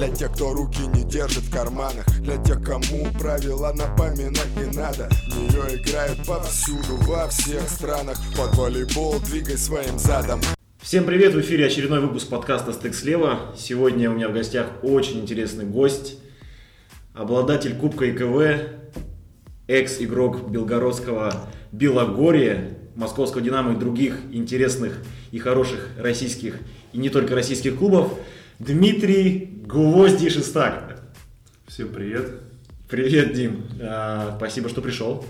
Для тех, кто руки не держит в карманах. Для тех, кому правила напоминать не надо. В нее играют повсюду, во всех странах. Под волейбол двигай своим задом. Всем привет, в эфире очередной выпуск подкаста «Стык слева». Сегодня у меня в гостях очень интересный гость, обладатель Кубка ИКВ, экс-игрок белгородского Белогорья, московского «Динамо» и других интересных и хороших российских и не только российских клубов, Дмитрий Гвозди Шестак. Всем привет. Привет, Дим. А, спасибо, что пришел.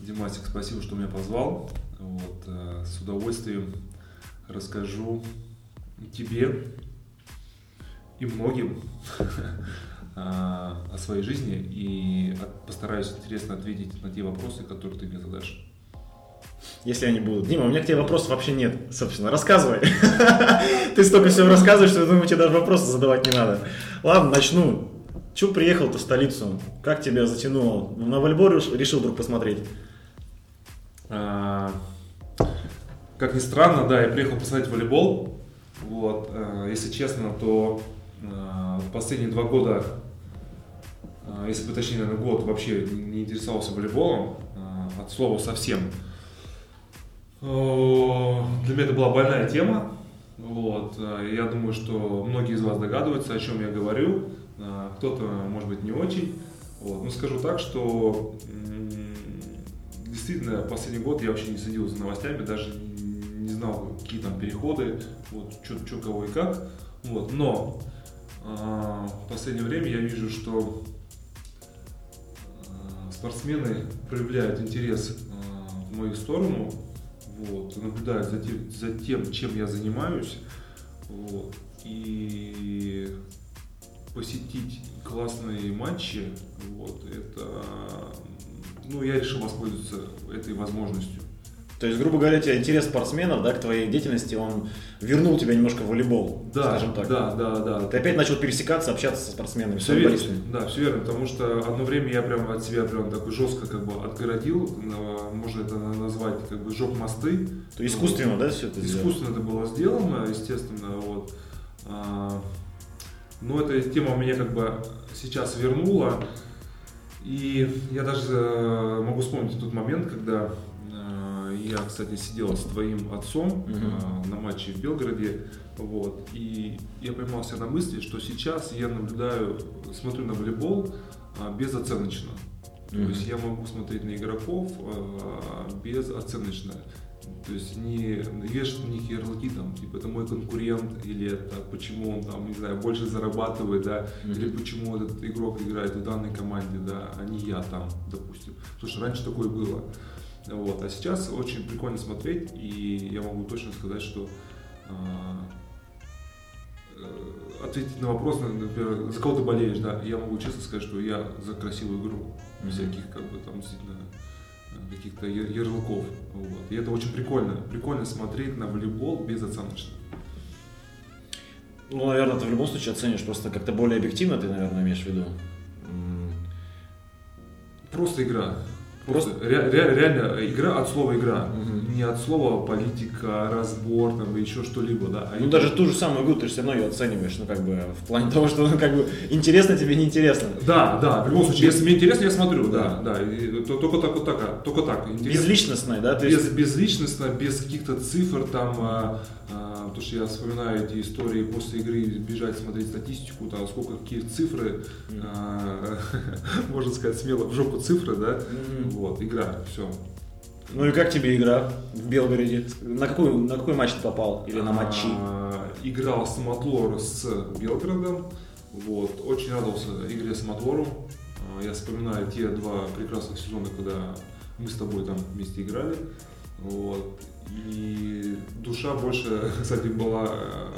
Димасик, спасибо, что меня позвал. Вот, а, с удовольствием расскажу тебе и многим о своей жизни и постараюсь интересно ответить на те вопросы, которые ты мне задашь. Если они будут. Дима, у меня к тебе вопросов вообще нет, собственно. Рассказывай. Ты столько всего рассказываешь, что я думаю, тебе даже вопросы задавать не надо. Ладно, начну. Чего приехал-то в столицу? Как тебя затянуло? На волейбол решил вдруг посмотреть? А, как ни странно, да, я приехал посмотреть волейбол. Вот, а, если честно, то а, последние два года, если бы точнее, наверное, год вообще не интересовался волейболом, от слова совсем. Для меня это была больная тема. Вот. Я думаю, что многие из вас догадываются, о чем я говорю. Кто-то, может быть, не очень. Вот. Но скажу так, что действительно последний год я вообще не следил за новостями, даже не знал, какие там переходы, вот, что, кого и как. Вот. Но в последнее время я вижу, что спортсмены проявляют интерес в мою сторону, вот, наблюдают за тем, за тем, чем я занимаюсь, вот, и посетить классные матчи, вот, это, ну, я решил воспользоваться этой возможностью. То есть, грубо говоря, тебя интерес спортсменов да, к твоей деятельности, он вернул тебя немножко в волейбол, да, скажем так. Да, да, да. Ты опять начал пересекаться, общаться со спортсменами, все верно, Да, все верно, потому что одно время я прям от себя прям так жестко как бы отгородил, можно это назвать как бы жоп-мосты. То искусственно, вот. да, все это Искусственно это было сделано, естественно, вот. А, но эта тема меня как бы сейчас вернула, и я даже э, могу вспомнить тот момент, когда я, кстати, сидел с твоим отцом uh-huh. на матче в Белгороде, вот, и я поймался на мысли, что сейчас я наблюдаю, смотрю на волейбол а, безоценочно. То uh-huh. есть я могу смотреть на игроков а, безоценочно. То есть не вешать на них ярлыки, там, типа, это мой конкурент, или это почему он там, не знаю, больше зарабатывает, да, mm-hmm. или почему этот игрок играет в данной команде, да, а не я там, допустим. Потому что раньше такое было. Вот. А сейчас очень прикольно смотреть, и я могу точно сказать, что а, э, ответить на вопрос, например, за кого ты болеешь, да, я могу честно сказать, что я за красивую игру, mm-hmm. всяких, как бы, там, действительно, э, каких-то ярлыков, вот. И это очень прикольно, прикольно смотреть на волейбол безоценочно. Ну, наверное, ты в любом случае оценишь просто как-то более объективно, ты, наверное, имеешь в виду. Просто игра. Просто ре, ре, реально игра от слова игра, угу. не от слова политика, разбор там и еще что-либо, да. А ну это... даже ту же самую игру ты все равно ее оцениваешь, ну как бы в плане того, что ну как бы интересно тебе, не интересно. Да, да, в любом случае, если мне интересно, я смотрю, да, да, да и, то, только так вот так, а, только так. Интересно. Безличностная, да? То есть... Без, безличностно, без каких-то цифр там. А, а, потому что я вспоминаю эти истории после игры бежать смотреть статистику, там сколько какие цифры, а, можно сказать смело в жопу цифры, да, вот игра, все. Ну и как тебе игра в Белгороде? На какой, на какой матч ты попал? Или на матчи? А, играл с Матлор с Белгородом. Вот. Очень радовался игре с Матлором. А, я вспоминаю те два прекрасных сезона, когда мы с тобой там вместе играли. Вот. И душа больше, кстати, была э,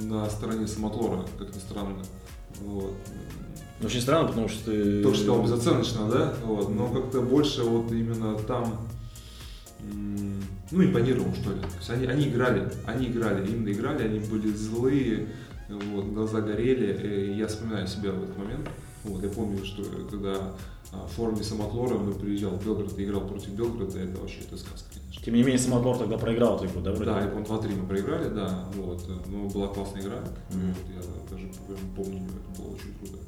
э, на стороне Самотлора, как ни странно. Вот. Очень странно, потому что ты... Только сказал безоценочно, да? Вот. Но как-то больше вот именно там ну, импонировал, что ли. То есть они, они играли, они играли, именно играли, они были злые, вот, глаза горели. И я вспоминаю себя в этот момент. Вот, я помню, что когда а, форме Самотлора он приезжал в Белгород и играл против Белгорода, это вообще это сказка, конечно. Тем не менее, Самотлор тогда проиграл эту да? Вроде? Да, он 2-3 мы проиграли, да, вот, но была классная игра, mm-hmm. вот, я даже помню, это было очень круто.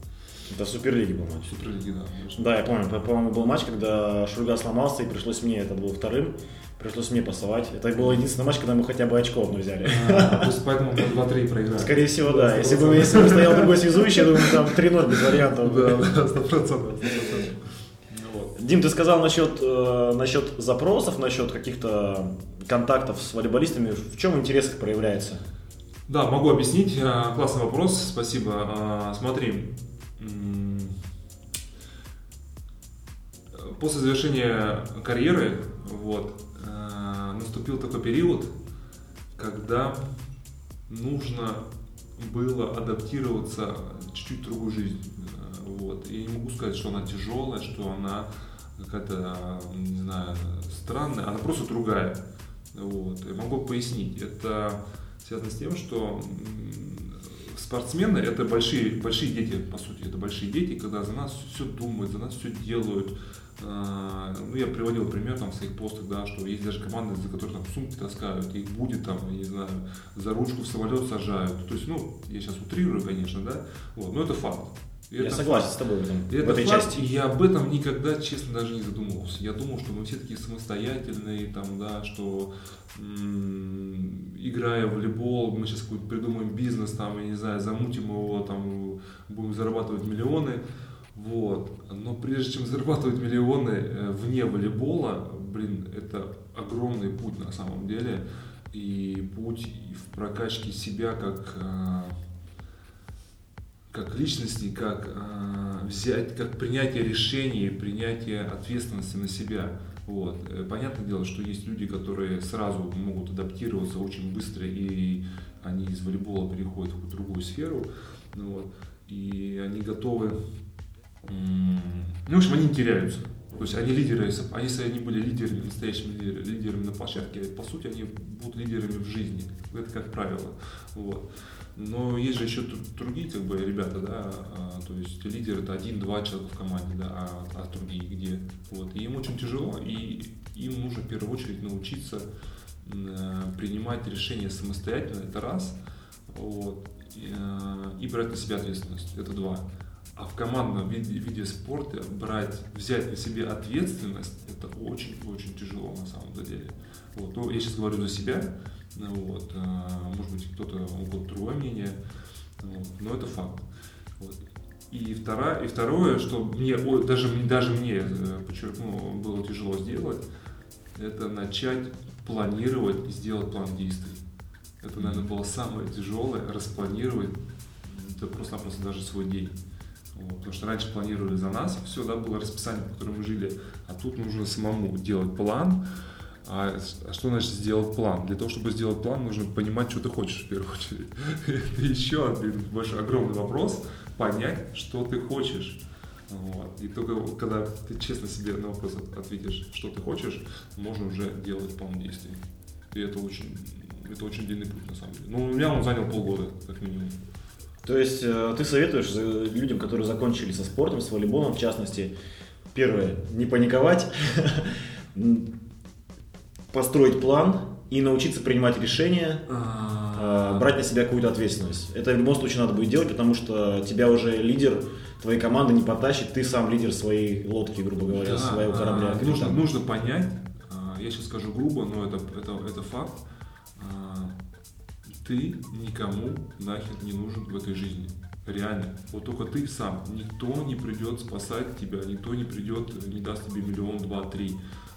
Это в Суперлиге был матч. Суперлиги да. Конечно. Да, я помню. По-моему, был матч, когда Шульга сломался, и пришлось мне, это был вторым, пришлось мне пасовать. Это был единственный матч, когда мы хотя бы очко одну взяли. А, то есть поэтому мы 2-3 проиграли. Скорее всего, да. Если бы, если бы стоял другой связующий, я думаю, там 3-0 без вариантов. Да, да, 100%. 100%. Дим, ты сказал насчет, э, насчет запросов, насчет каких-то контактов с волейболистами. В чем интерес их проявляется? Да, могу объяснить. А, Классный вопрос, спасибо. А, Смотри, после завершения карьеры вот, а, наступил такой период, когда нужно было адаптироваться чуть-чуть в другую жизнь. Вот. И не могу сказать, что она тяжелая, что она какая-то, не знаю, странная, она просто другая. Вот. Я могу пояснить. Это связано с тем, что спортсмены это большие, большие дети, по сути, это большие дети, когда за нас все думают, за нас все делают. А, Ну, я приводил пример там в своих постах, да, что есть даже команды, за которые там сумки таскают, их будет там, я не знаю, за ручку в самолет сажают. То есть, ну, я сейчас утрирую, конечно, да, вот, но это факт. И Я это согласен факт. с тобой в, этом, И в это этой факт, части. я об этом никогда, честно, даже не задумывался. Я думал, что мы все такие самостоятельные, там, да, что м, играя в волейбол, мы сейчас какой-то придумаем бизнес, там, я не знаю, замутим его, там, будем зарабатывать миллионы. Вот. Но прежде чем зарабатывать миллионы э, вне волейбола, блин, это огромный путь на самом деле. И путь в прокачке себя как э, как личности, как э, взять, как принятие решений, принятие ответственности на себя. Вот. Э, Понятное дело, что есть люди, которые сразу могут адаптироваться очень быстро, и они из волейбола переходят в другую сферу. Ну, вот. И они готовы, ну, в общем, они не теряются. То есть они лидеры, они, если они были лидерами, настоящими лидер- лидерами на площадке, по сути, они будут лидерами в жизни. Это как правило. Вот. Но есть же еще другие как бы, ребята, да, а, то есть лидер это один-два человека в команде, да, а, а другие где. Вот. И им очень тяжело, и им нужно в первую очередь научиться э, принимать решения самостоятельно, это раз, вот, и, э, и брать на себя ответственность, это два. А в командном виде, виде спорта брать, взять на себе ответственность, это очень-очень тяжело на самом деле. Вот. Ну, я сейчас говорю за себя, вот, а, может быть, кто-то, у кого-то другое мнение, вот, но это факт. Вот. И, вторая, и второе, что мне, даже, мне- даже мне, э, подчеркну, было тяжело сделать, это начать планировать и сделать план действий. Это, наверное, было самое тяжелое, распланировать да, просто-напросто даже свой день. Вот, потому что раньше планировали за нас, все, да, было расписание, по которому мы жили, а тут нужно самому делать план. А, а что значит сделать план? Для того, чтобы сделать план, нужно понимать, что ты хочешь в первую очередь. Это еще один большой, огромный вопрос, понять, что ты хочешь. Вот. И только когда ты честно себе на вопрос от- ответишь, что ты хочешь, можно уже делать план действий. И это очень, это очень длинный путь на самом деле. Ну, у меня он занял полгода, как минимум. То есть э, ты советуешь э, людям, которые закончили со спортом, с волейболом в частности, первое, не паниковать, построить план и научиться принимать решения, э, брать на себя какую-то ответственность. Это в любом случае надо будет делать, потому что тебя уже лидер твоей команды не потащит, ты сам лидер своей лодки, грубо говоря, Да, своего корабля. а, капитан. нужно, нужно понять, а, я сейчас скажу грубо, но это, это, это факт. а, Ты никому нахер не нужен в этой жизни. Реально. Вот только ты сам. Никто не придет спасать тебя, никто не придет, не даст тебе миллион, два, три.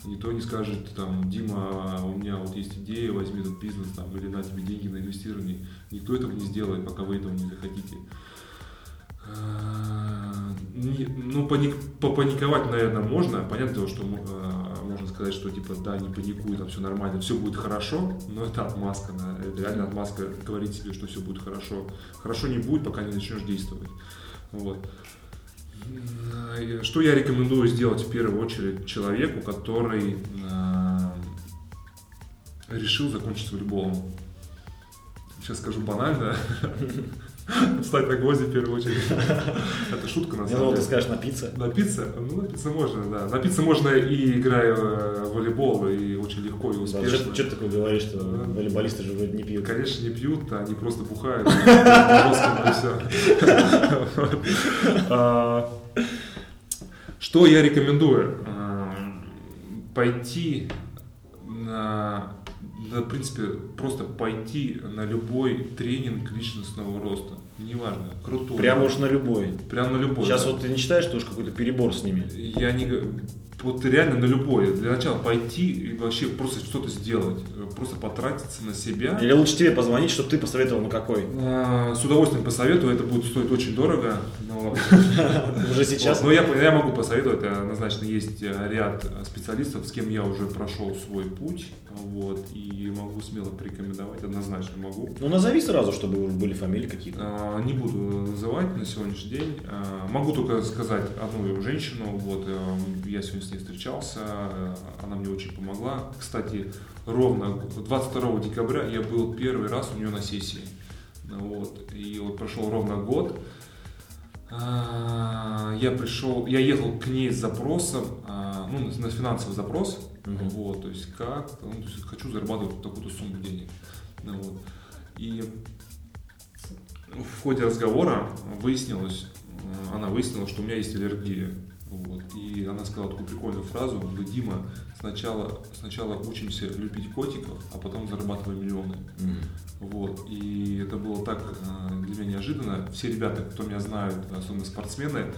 Никто не скажет, там, Дима, у меня вот есть идея, возьми этот бизнес, там, или на тебе деньги на инвестирование. Никто этого не сделает, пока вы этого не захотите. А, не- ну, паник, попаниковать, наверное, можно. Понятное дело, что э, можно сказать, что типа да, не паникуй, там все нормально, все будет хорошо, но это отмазка, да, это реально отмазка говорить себе, что все будет хорошо. Хорошо не будет, пока не начнешь действовать. Вот. М, Что я рекомендую сделать в первую очередь человеку, который э, решил закончить волейболом? Сейчас скажу банально. Встать на гвозди в первую очередь. Это шутка на самом думал, ты деле. скажешь напиться. Напиться? Ну, напиться можно, да. Напиться можно и играя в волейбол, и очень легко и успешно. Что ты такое говоришь, что волейболисты же вроде не пьют? Конечно, не пьют, они просто бухают. А, Что я рекомендую? Пойти на, да, в принципе, просто пойти на любой тренинг личностного роста. Неважно, крутой. Прямо уж на любой. Прям на любой. Сейчас да. вот ты не считаешь, что уж какой-то перебор с ними? Я не... Вот реально на любое. Для начала пойти и вообще просто что-то сделать. Просто потратиться на себя. Или лучше тебе позвонить, чтобы ты посоветовал на какой? А, С удовольствием посоветую, это будет стоить очень дорого, но, Уже сейчас? но я, я могу посоветовать, однозначно есть э, ряд э, специалистов, с кем я уже прошел свой путь, вот, и могу смело порекомендовать, однозначно могу. Ну назови сразу, чтобы уже были фамилии какие-то. А, Не буду называть на сегодняшний день. А, Могу только сказать одну женщину. Вот э, я сегодня с ней встречался, э, она мне очень помогла. Кстати, ровно 22 декабря я был первый раз у нее на сессии. Вот. И вот прошел ровно год. А, Я пришел, я ехал к ней с запросом, а, ну, на финансовый запрос, Мгм. вот, то есть как, ну, то есть хочу зарабатывать такую-то сумму денег, Ну вот. И в ходе разговора выяснилось, э, она выяснила, что у меня есть аллергия. Вот. И она сказала такую прикольную фразу, говорит, Дима, сначала, сначала учимся любить котиков, а потом зарабатываем миллионы. Мгм. Вот. И это было так э, для меня неожиданно. Все ребята, кто меня знают, особенно спортсмены,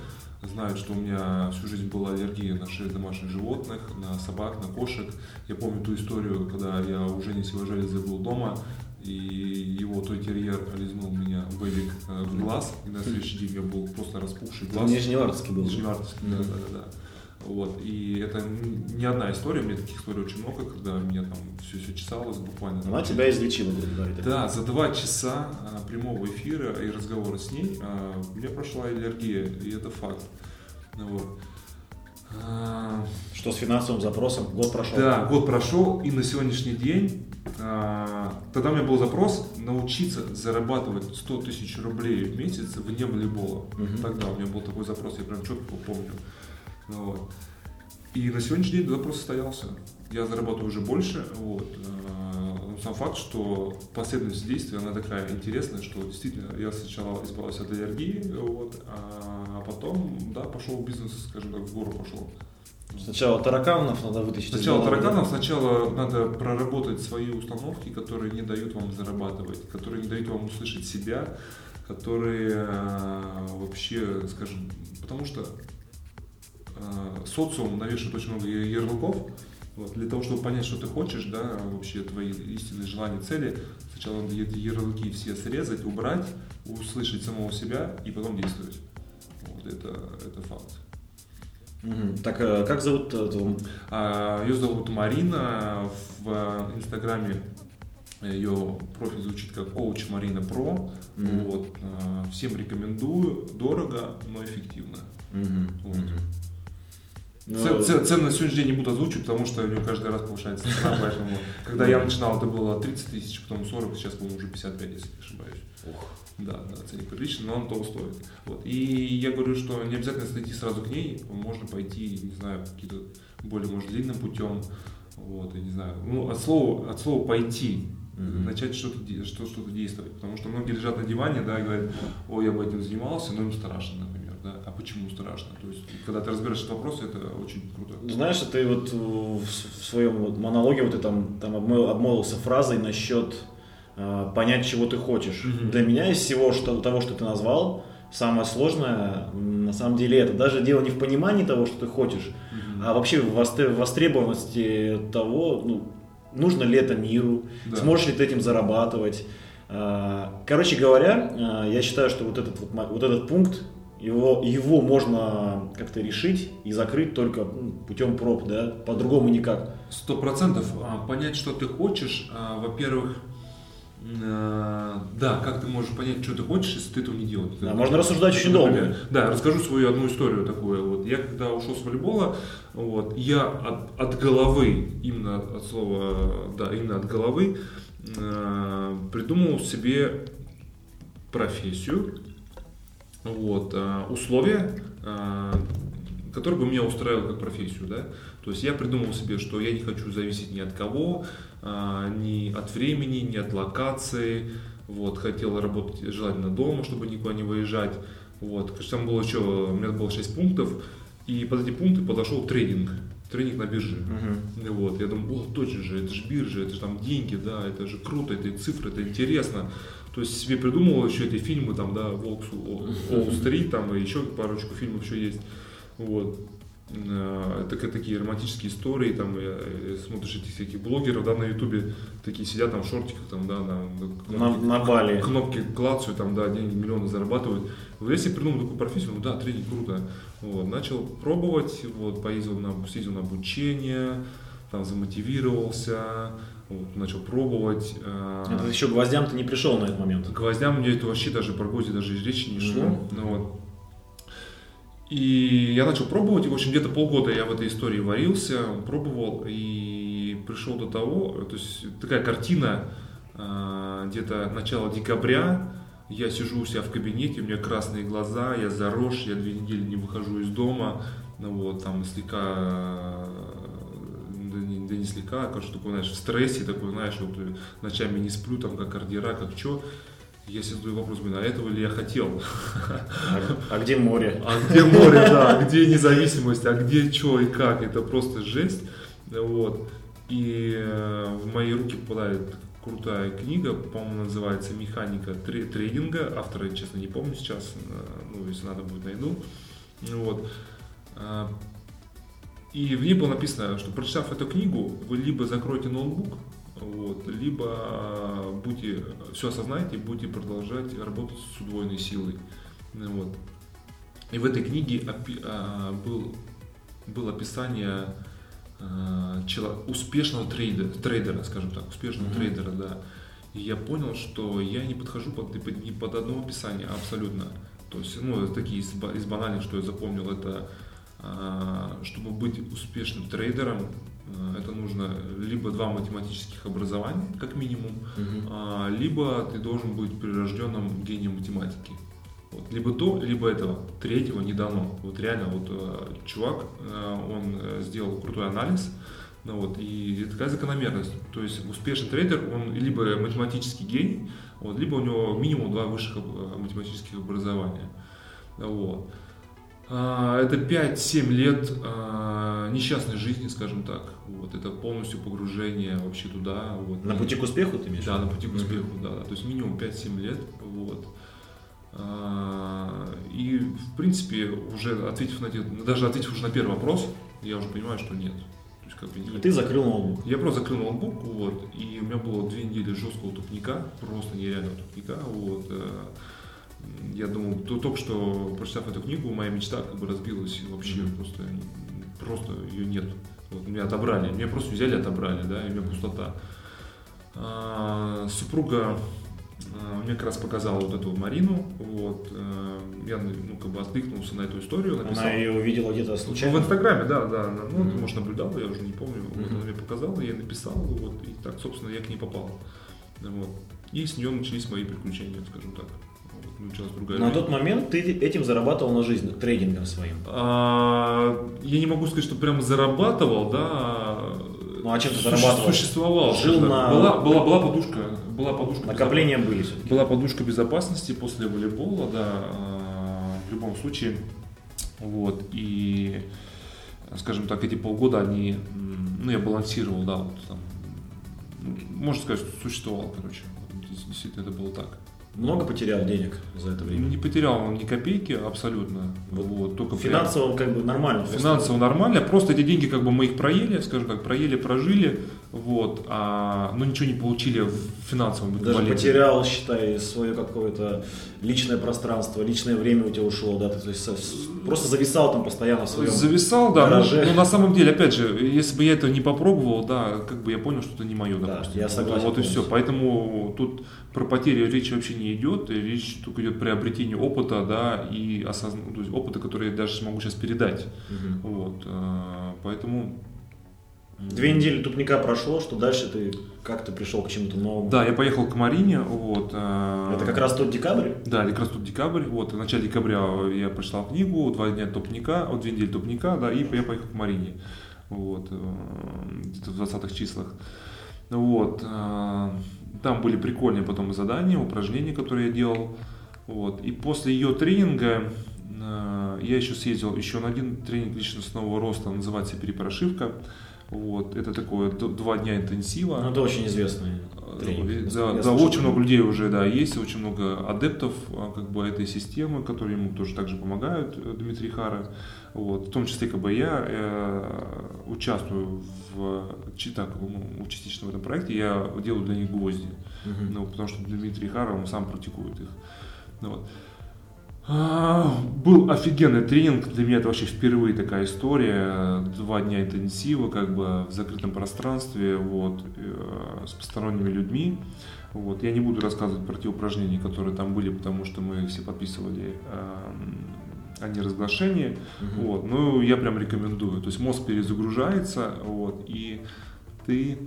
знают, что у меня всю жизнь была аллергия на шесть домашних животных, на собак, на кошек. Я помню ту историю, когда я у Жени Сивожелеза был дома, и его той терьер лизнул меня Бэбик э, в глаз, и на следующий день я был просто распухший Ты глаз. Нижневартовский был. Нижневартовский, да, да, да, да. Вот. И это не одна история, у меня таких историй очень много, когда меня там все, все чесалось буквально. Она тебя излечила, грубо говоря. Да, за два часа а, прямого эфира и разговора с ней а, у меня прошла аллергия, и это факт. Вот. А, Что с финансовым запросом? Год прошел. да, год прошел, и на сегодняшний день, а, тогда у меня был запрос научиться зарабатывать 100 тысяч рублей в месяц вне волейбола. Мгм. Тогда у меня был такой запрос, я прям четко помню. Ну Вот. И на сегодняшний день запрос состоялся. Я зарабатываю уже больше. Вот. А, но Сам факт, что последовательность действий, она такая интересная, что действительно я сначала избавился от аллергии, вот, а потом, да, пошел в бизнес, скажем так, в гору пошел. Сначала тараканов надо вытащить. Сначала тараканов, сначала надо проработать свои установки, которые не дают вам зарабатывать, которые не дают вам услышать себя, которые э, вообще, скажем, потому что э, социум навешивает очень много ярлыков. Вот, для того, чтобы понять, что ты хочешь, да, вообще твои истинные желания, цели, сначала надо эти ярлыки все срезать, убрать, услышать самого себя и потом действовать. Вот это, это факт. Мгм. Так, э, как зовут эту? А, Ее зовут Марина. В э, Инстаграме ее профиль звучит как коуч Марина Про. Мгм. Вот. а, Всем рекомендую. Дорого, но эффективно. Мгм. Вот. Мгм. Ну, Цены на сегодняшний день не буду озвучивать, потому что у нее каждый раз повышается цена, поэтому когда я начинал, это было 30 тысяч, потом 40, сейчас, по-моему, уже 55, если не ошибаюсь. Ух. Да, да, ценник приличный, но он того стоит. Вот. И я говорю, что не обязательно зайти сразу к ней, можно пойти, не знаю, какие-то более, может, длинным путем. Вот, я не знаю. Ну, от слова, от слова пойти, Мгм. начать что-то, что, что-то действовать. Потому что многие лежат на диване, да, и говорят, ой, я бы этим занимался, но им страшно, например, да. А почему страшно? То есть, когда ты разбираешь этот вопрос, это очень круто. Ну, Знаешь, ты вот в своем монологе вот ты там, там обмол- обмолвился фразой насчет э, понять, чего ты хочешь. Мгм. Для меня из всего что, того, что ты назвал, самое сложное на самом деле это. Даже дело не в понимании того, что ты хочешь, Мгм. а вообще в востре- востребованности того, ну, нужно ли это миру, Да. сможешь ли ты этим зарабатывать. А, Короче говоря, а, я считаю, что вот этот, вот, вот этот пункт, его, его можно как-то решить и закрыть только ну, путем проб, да, по-другому никак. Сто процентов а, понять, что ты хочешь, а, во-первых, э, да, как ты можешь понять, что ты хочешь, если ты этого не делаешь? Да, можно рассуждать очень долго. Да, расскажу свою одну историю такую. Вот я когда ушел с волейбола, вот я от, от головы, именно от слова, да, именно от головы э, придумал себе профессию, вот, а, условия, а, которые бы меня устраивали как профессию, да. То есть я придумал себе, что я не хочу зависеть ни от кого, а, ни от времени, ни от локации. Вот, хотел работать желательно дома, чтобы никуда не выезжать. Вот, там было еще, у меня было 6 пунктов, и под эти пункты подошел трейдинг тренинг на бирже. Uh-huh. Вот, я думаю, о, точно же, это же биржа, это же там деньги, да, это же круто, это цифры, это интересно. То есть себе придумывал еще эти фильмы, там, да, Волк Уолл-стрит, там, и еще парочку фильмов еще есть. Вот. Э, это такие романтические истории, там, смотришь этих всяких блогеров, да, на ютубе, такие сидят там в шортиках, там, да, на, кнопки, на, на Бали. Кнопки клацают, там, да, деньги, миллионы зарабатывают. Вот если придумал такую профессию, ну да, тренинг круто. Вот, начал пробовать, вот, поездил на, съездил на обучение, там, замотивировался, вот, начал пробовать. Э, это еще гвоздям ты не пришел на этот момент? Гвоздям мне это вообще даже про гвозди даже речи не шло. Mm-hmm. Ну, вот. И я начал пробовать, и, в общем, где-то полгода я в этой истории варился, пробовал, и пришел до того, то есть такая картина, э, где-то начало декабря, я сижу у себя в кабинете, у меня красные глаза, я заросший, я две недели не выхожу из дома, ну вот, там слегка, да не, слегка, а короче, такой, знаешь, в стрессе, такой, знаешь, вот ночами не сплю, там, как ордера, как что. Я себе задаю вопрос, блин, а этого ли я хотел? А, а где море? А где море, да, где независимость, а где что и как, это просто жесть. Вот. И э, в мои руки попадает крутая книга, по-моему, называется «Механика трейдинга». Автора, честно, не помню сейчас, э, ну, если надо будет, найду. Вот. А, и в ней было написано, что прочитав эту книгу, вы либо закроете ноутбук, вот, либо будете, все осознаете, будете продолжать работать с удвоенной силой. Вот. И в этой книге а, был, было описание успешного трейдера, трейдера, скажем так, успешного mm-hmm. трейдера, да. И я понял, что я не подхожу под, ни под одно описание абсолютно. То есть, ну, такие из, из банальных, что я запомнил, это а, чтобы быть успешным трейдером, а, это нужно либо два математических образования, как минимум, угу. либо ты должен быть прирожденным гением математики. Вот, либо то, либо этого. Третьего не дано. Вот реально, вот э, чувак, э, он э, сделал крутой анализ, ну, вот, и такая закономерность. То есть успешный трейдер, он либо математический гений, вот, либо у него минимум два высших математических образования. Вот. А, это 5-7 лет а, несчастной жизни, скажем так. Вот, это полностью погружение вообще туда. Вот. На пути к успеху ты имеешь? Да, на пути к успеху, да, да. То есть минимум 5-7 лет. Вот. И, в принципе, уже ответив на даже ответив уже на первый вопрос, я уже понимаю, что нет. То есть, как бы, нет. И ты закрыл ноутбук? Я просто закрыл ноутбук, вот, и у меня было две недели жесткого тупника, просто нереального тупника, вот. Э, я думал, то, только что, прочитав эту книгу, моя мечта как бы разбилась, и вообще mm-hmm. просто, просто ее нет. Вот, меня отобрали, меня просто взяли, отобрали, да, и у меня пустота. А, супруга а, мне как раз показала вот эту Марину, вот, э, я, ну, как бы откликнулся на эту историю, написал. Она ее увидела где-то случайно? Ну, в Инстаграме, да, да, ну, mm-hmm. ты, может, наблюдал, я уже не помню, mm-hmm. вот она мне показала, я написал, вот, и так, собственно, я к ней попал, вот, и с нее начались мои приключения, скажем так. началась другая. На тот момент ты этим зарабатывал на жизнь, трейдингом своим? А, я не могу сказать, что прямо зарабатывал, да, ну а чем ты зарабатывал? Существовал. Жил на... Была, была, была подушка. Была подушка Накопления были все-таки. Была подушка безопасности после волейбола, да, а, в любом случае. Вот, и, скажем так, эти полгода они, ну, я балансировал, да, вот там, можно сказать, существовал, короче. Действительно, это было так. Много потерял денег за это время? Не потерял он ни копейки абсолютно. Вот, вот только финансово прям... как бы нормально. Финансово нормально. Просто эти деньги как бы мы их проели, скажем так, проели, прожили, вот, а, но ничего не получили в финансовом Даже потерял, считай, свое какое-то личное пространство, личное время у тебя ушло, да, то есть просто зависал там постоянно в своем Зависал, да, но, но на самом деле, опять же, если бы я это не попробовал, да, как бы я понял, что это не мое, допустим. Да, я согласен. Вот, вот и все, поэтому тут про потерю речи вообще не идет, речь только идет приобретение опыта, да, и осозн... то есть опыта, который я даже смогу сейчас передать. Угу. Вот, а, поэтому Две недели тупника прошло, что дальше ты как то пришел к чему-то новому? Да, я поехал к Марине, вот. э, Это как раз тот декабрь? Да, как раз тут декабрь. Вот, в начале декабря я прочитал книгу, два дня топника, вот две недели топника, да, и я поехал к Марине. Вот, э, где-то в 20-х числах. Вот, э, там были прикольные потом задания, упражнения, которые я делал. Вот, и после ее тренинга я еще съездил еще на один тренинг личностного роста, называется перепрошивка. Вот, это такое два дня интенсива. Ну, это очень известный тренинг. Э, Я Да, да, слышал. очень много людей уже, да, есть, очень много адептов а, как бы этой системы, которые ему тоже также помогают, э, Дмитрий Хара. Вот, в том числе как бы я э, участвую в так, ну, частично в этом проекте, я делаю для них гвозди. Мгм. Ну, потому что Дмитрий Хара, он сам практикует их. Ну, вот. А, Был офигенный тренинг, для меня это вообще впервые такая история, два дня интенсива, как бы в закрытом пространстве, вот, э, с посторонними людьми. Вот. Я не буду рассказывать про те упражнения, которые там были, потому что мы все подписывали эм, о неразглашении. Мгм. Вот. Ну, я прям рекомендую. То есть мозг перезагружается, вот, и ты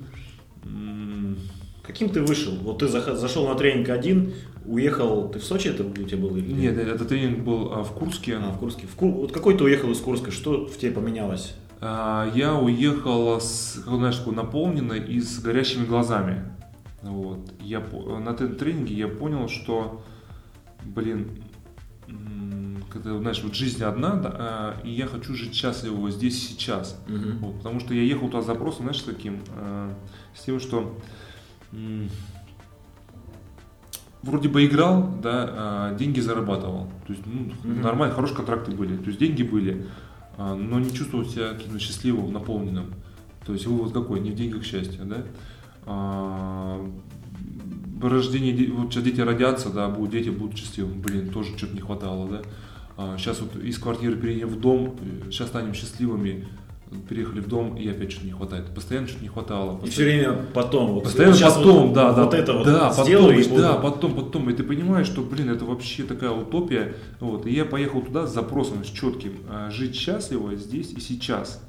Каким ты вышел? Вот ты зашел на тренинг один, уехал, ты в Сочи это у тебя был? Или... Нет, этот тренинг был а, в Курске. А, в Курске. В Кур- Вот какой ты уехал из Курска? Что в тебе поменялось? А, Я уехал с, как знаешь, такой наполненной и с горящими глазами. Вот. Я, по- на этом тренинге я понял, что, блин, когда, знаешь, вот жизнь одна, да, а, и я хочу жить счастливо здесь сейчас. Мгм. Вот, потому что я ехал туда с запросом, знаешь, с каким? А, С тем, что вроде бы играл, да, а деньги зарабатывал. То есть, ну, Мгм. нормально, хорошие контракты были. То есть деньги были, а, но не чувствовал себя каким-то счастливым, наполненным. То есть вывод какой? Не в деньгах счастье, да? А, рождение, де- вот сейчас дети родятся, да, будут дети будут счастливыми. Блин, тоже что-то не хватало, да? сейчас вот из квартиры переедем в дом, сейчас станем счастливыми, переехали в дом, и опять что-то не хватает. Постоянно что-то не хватало. И все время потом. Вот, Постоянно щас потом, вот, да, да. Вот это вот да, потом, сделаю и и- буду. да, потом, потом. И ты понимаешь, что, блин, это вообще такая утопия. Вот. И я поехал туда с запросом, с четким. а, Жить счастливо здесь и сейчас.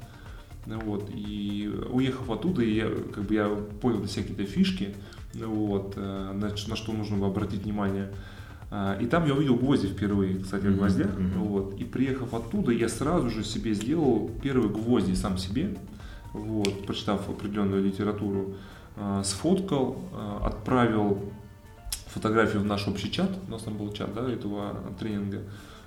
Вот. И уехав оттуда, я, как бы, я понял для себя какие-то фишки, вот, э, на, на что нужно было обратить внимание. А, И там я увидел гвозди впервые, кстати, Мгм, гвоздях. мгм. Вот. И приехав оттуда, я сразу же себе сделал первые гвозди сам себе, вот, прочитав определенную литературу, а, сфоткал, а, отправил фотографию в наш общий чат, у нас там был чат, да, этого тренинга,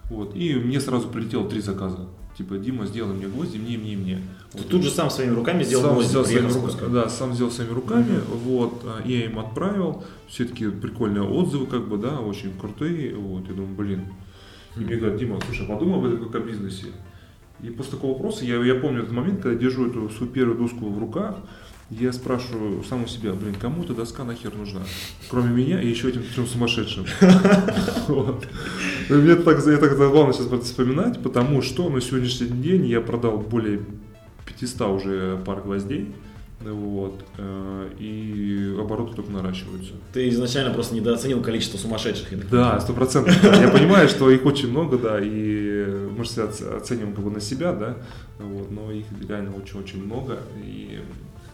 вот, и мне сразу прилетело три заказа, типа, Дима, сделай мне гвозди, мне, мне, мне. Ты Вот. тут же сам своими руками сделал Сам гвозди, сделал своими руками, да, сам сделал своими руками, вот, а, я им отправил, все таки прикольные отзывы, как бы, да, очень крутые, вот, я думаю, блин, и мне говорят, Дима, слушай, а подумай об этом как о бизнесе. И после такого вопроса, я, я помню этот момент, когда я держу эту свою первую доску в руках, я спрашиваю сам у себя, блин, кому эта доска нахер нужна? Кроме меня и еще этим трем сумасшедшим. Мне так, я так забавно сейчас про это вспоминать, потому что на сегодняшний день я продал более 500 уже пар гвоздей. Вот, э, и обороты только наращиваются. Ты изначально просто недооценил количество сумасшедших. Да, сто процентов. да. Я понимаю, что их очень много, да, и мы же оцениваем как бы на себя, да, вот, но их реально очень-очень много. И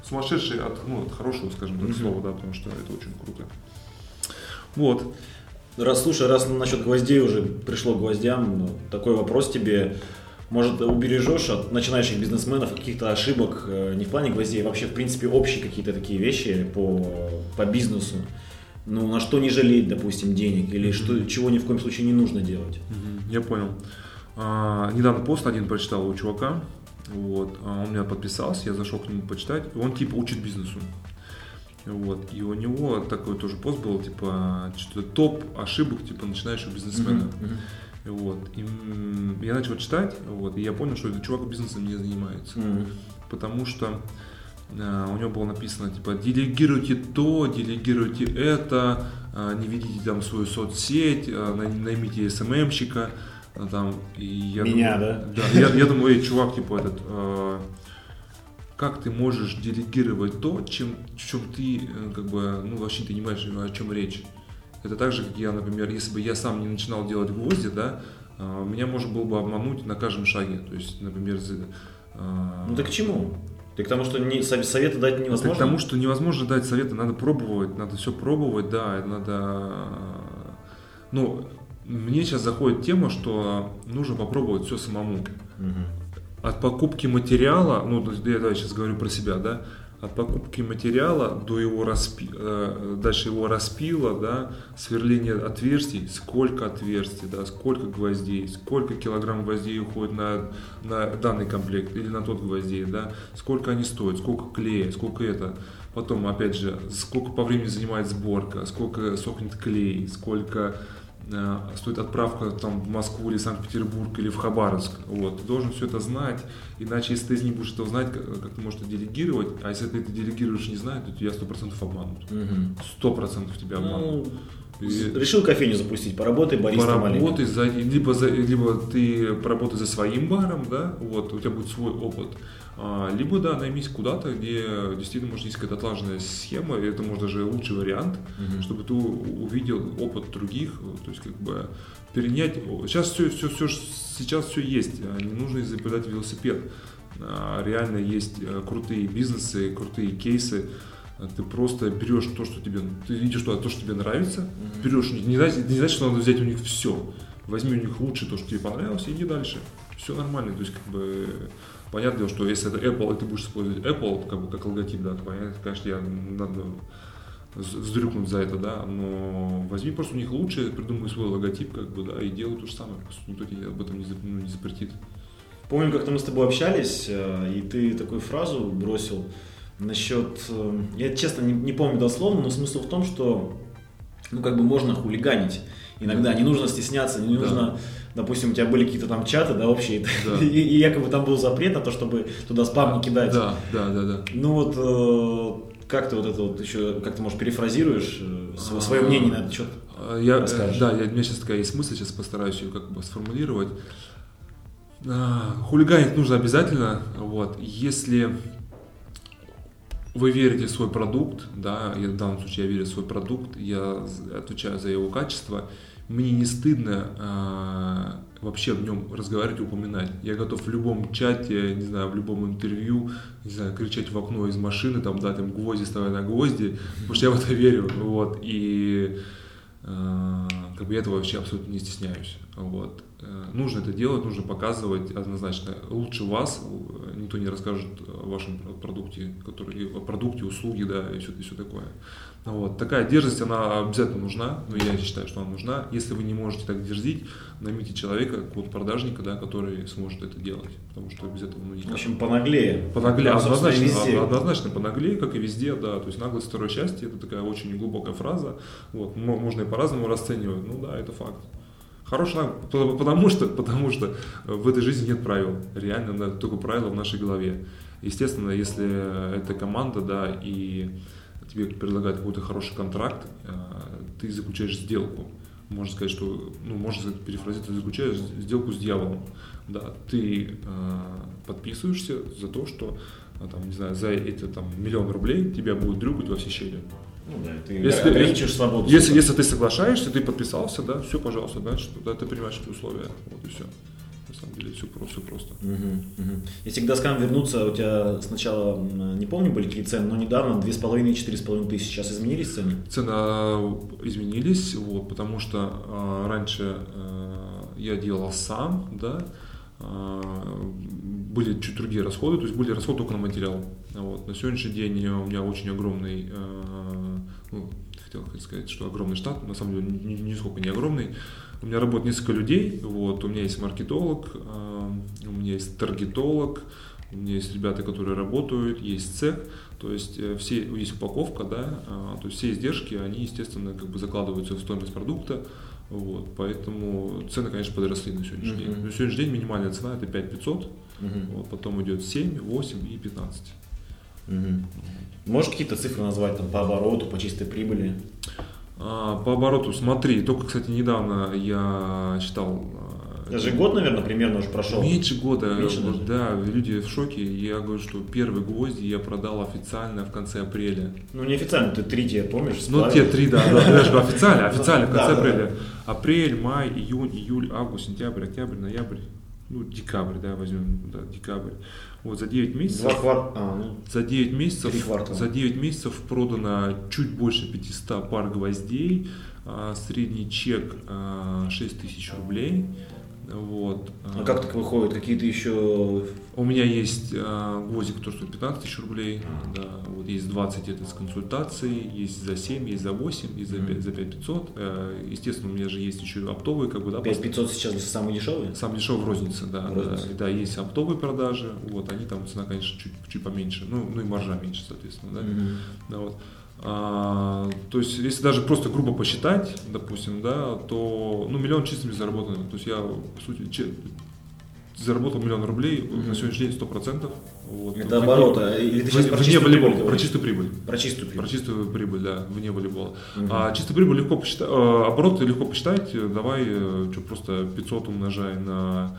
сумасшедшие от, ну, от хорошего, скажем так, Мгм. слова, да, потому что это очень круто. Вот. Раз, слушай, раз насчет гвоздей уже пришло к гвоздям, ну, такой вопрос тебе. Может, убережешь от начинающих бизнесменов каких-то ошибок э, не в плане гвоздей, а вообще, в принципе, общие какие-то такие вещи по, по бизнесу? Ну, на что не жалеть, допустим, денег, или что, чего ни в коем случае не нужно делать? Я понял. А, недавно пост один прочитал у чувака. Вот, а он меня подписался, я зашел к нему почитать. Он типа учит бизнесу. Вот, и у него такой тоже пост был, типа, что-то топ ошибок, типа, начинающего бизнесмена. Мгм. Вот, и я начал читать, вот, и я понял, что этот чувак бизнесом не занимается. Мгм. Потому что э, у него было написано, типа, делегируйте то, делегируйте это, э, не ведите там свою соцсеть, э, най- наймите СММщика, э, там, и я Меня, думаю, да? я, я думаю, эй, чувак, типа, этот, э, как ты можешь делегировать то, чем, в чем ты, э, как бы, ну, вообще ты не понимаешь, о чем речь. Это так же, как я, например, если бы я сам не начинал делать гвозди, да, э, меня можно было бы обмануть на каждом шаге. То есть, например, э, Ну так к чему? Ты к тому, что не, советы дать невозможно? К тому, что невозможно дать советы, надо пробовать, надо все пробовать, да, надо... Ну, мне сейчас заходит тема, что нужно попробовать все самому. Угу. От покупки материала, ну, я давай сейчас говорю про себя, да, от покупки материала до его распи... Э, дальше его распила, да, сверление отверстий, сколько отверстий, да, сколько гвоздей, сколько килограмм гвоздей уходит на, на данный комплект или на тот гвоздей, да, сколько они стоят, сколько клея, сколько это. Потом, опять же, сколько по времени занимает сборка, сколько сохнет клей, сколько стоит отправка там, в Москву или Санкт-Петербург или в Хабаровск. Вот. Ты должен все это знать, иначе если ты не будешь это знать, как, как ты можешь это делегировать, а если ты это делегируешь не знаешь, то тебя сто процентов обманут. Сто процентов тебя обманут. Ну, и... Решил кофейню запустить, поработай баристом Поработай за, либо, за, либо ты поработай за своим баром, да, вот, у тебя будет свой опыт. А, либо, да, наймись куда-то, где действительно может есть какая-то отлаженная схема, и это может даже лучший вариант, угу. чтобы ты увидел опыт других, то есть как бы перенять. Сейчас все, все, все, сейчас все есть, а не нужно изобретать велосипед. А, реально есть э, крутые бизнесы, крутые кейсы, ты просто берешь то, что тебе, ты видишь то, то что тебе нравится, mm-hmm. берешь, не, не, значит, не значит, что надо взять у них все. Возьми у них лучше то, что тебе понравилось, и иди дальше. Все нормально. То есть, как бы, Понятно, что если это Apple, и ты будешь использовать Apple как, бы, как логотип, да, то, понятно, конечно, я надо вздрюкнуть за это, да, но возьми просто у них лучше, придумай свой логотип, как бы, да, и делай то же самое, просто никто тебе об этом не, ну, не запретит. Помню, как-то мы с тобой общались, э, и ты такую фразу бросил насчет, э, я честно не, не помню дословно, но смысл в том, что, ну, как бы можно хулиганить иногда, не нужно стесняться, не нужно... Да допустим, у тебя были какие-то там чаты, да, общие, да. И, и якобы там был запрет на то, чтобы туда спам не кидать. Да, да, да, да. Ну вот, э, как ты вот это вот еще, как ты, может, перефразируешь э, свое а, мнение на этот счет? А, я, расскажешь? Да, я, у меня сейчас такая есть мысль, сейчас постараюсь ее как бы сформулировать. А, хулиганить нужно обязательно, вот, если вы верите в свой продукт, да, я в данном случае я верю в свой продукт, я отвечаю за его качество, мне не стыдно э, вообще в нем разговаривать, упоминать. Я готов в любом чате, не знаю, в любом интервью, не знаю, кричать в окно из машины, там, да, там, гвозди, ставя на гвозди, потому что я в это верю, вот, и как бы я этого вообще абсолютно не стесняюсь, вот. Э, нужно это делать, нужно показывать однозначно. Лучше вас никто не расскажет о вашем продукте, который, о продукте, услуги, да, и все, и все такое. Вот. Такая дерзость, она обязательно нужна, но я считаю, что она нужна. Если вы не можете так дерзить, наймите человека, какого-то продажника, да, который сможет это делать, потому что без этого ну, никак. В общем, понаглее. Понаглее, однозначно, везде. однозначно понаглее, как и везде, да, то есть наглость второй части, это такая очень глубокая фраза, вот, можно и по-разному расценивать, ну да, это факт. Хорошая, потому что, потому что в этой жизни нет правил, реально да, только правила в нашей голове. Естественно, если это команда, да, и тебе предлагают какой-то хороший контракт, э, ты заключаешь сделку. Можно сказать, что, ну, можно перефразить, ты заключаешь сделку с дьяволом. Да, ты э, подписываешься за то, что, э, там, не знаю, за эти там миллион рублей тебя будут дрюкать во все щели. Ну да, ты если, ограничиваешь свободу. Если, если ты соглашаешься, ты подписался, да, все, пожалуйста, значит, да, ты принимаешь эти условия. Вот и все на самом деле все просто. Все просто. Угу, угу. Если к доскам вернуться, у тебя сначала, не помню, были какие цены, но недавно 2,5-4,5 тысячи. Сейчас изменились цены? Цены а, изменились, вот, потому что а, раньше а, я делал сам, да, были чуть другие расходы, то есть были расходы только на материал. Вот. На сегодняшний день у меня очень огромный, ну, хотел сказать, что огромный штат, на самом деле нисколько не огромный, у меня работает несколько людей, вот, у меня есть маркетолог, э, у меня есть таргетолог, у меня есть ребята, которые работают, есть цех, то есть э, все, есть упаковка, да, э, то есть все издержки, они, естественно, как бы закладываются в стоимость продукта, вот, поэтому цены, конечно, подросли на сегодняшний uh-huh. день. На сегодняшний день минимальная цена это 5500, uh-huh. вот, потом идет 7, 8 и 15. Uh-huh. Можешь какие-то цифры назвать там по обороту, по чистой прибыли? А, по обороту смотри, только, кстати, недавно я читал а, даже год, наверное, примерно уже прошел. Меньше года. Меньше вот, да, люди в шоке. Я говорю, что первые гвозди я продал официально в конце апреля. Ну, не официально, ты три тебе помнишь? Сплавил? Ну, те три, да, да, даже официально, официально в конце апреля. Апрель, май, июнь, июль, август, сентябрь, октябрь, ноябрь. Ну, декабрь, да, возьмем, да, декабрь. Вот за 9 месяцев. Два квар... а, ну, За 9 месяцев, за 9 месяцев продано чуть больше 500 пар гвоздей, а, средний чек а, 6 тысяч рублей. Вот. а как так выходит? Какие-то еще... У меня есть а, гвозди, который стоит 15 тысяч рублей, да, вот есть 20 это с консультацией, есть за 7, есть за 8, есть за 5, за 5 500. Э, Естественно, у меня же есть еще оптовые, как бы, да, 5500 сейчас самые дешевые? Сам дешевый в рознице, да, В да, рознице. да, есть оптовые продажи, вот, они там цена, конечно, чуть, чуть поменьше, ну, ну и маржа меньше, соответственно, да. Мгм. Да, вот. А, то есть, если даже просто грубо посчитать, допустим, да, то ну, миллион чистыми заработано. То есть я, по сути, че- заработал миллион рублей на сегодняшний день 100%. Вот. Это Вне- оборота. Или ты сейчас вне- про чистую прибыль про чистую прибыль. Про чистую Про прибыль. чистую прибыль, да, вне волейбола. Мгм. А чистую прибыль легко посчитать, э, обороты легко посчитать, э, давай что, просто 500 умножай на,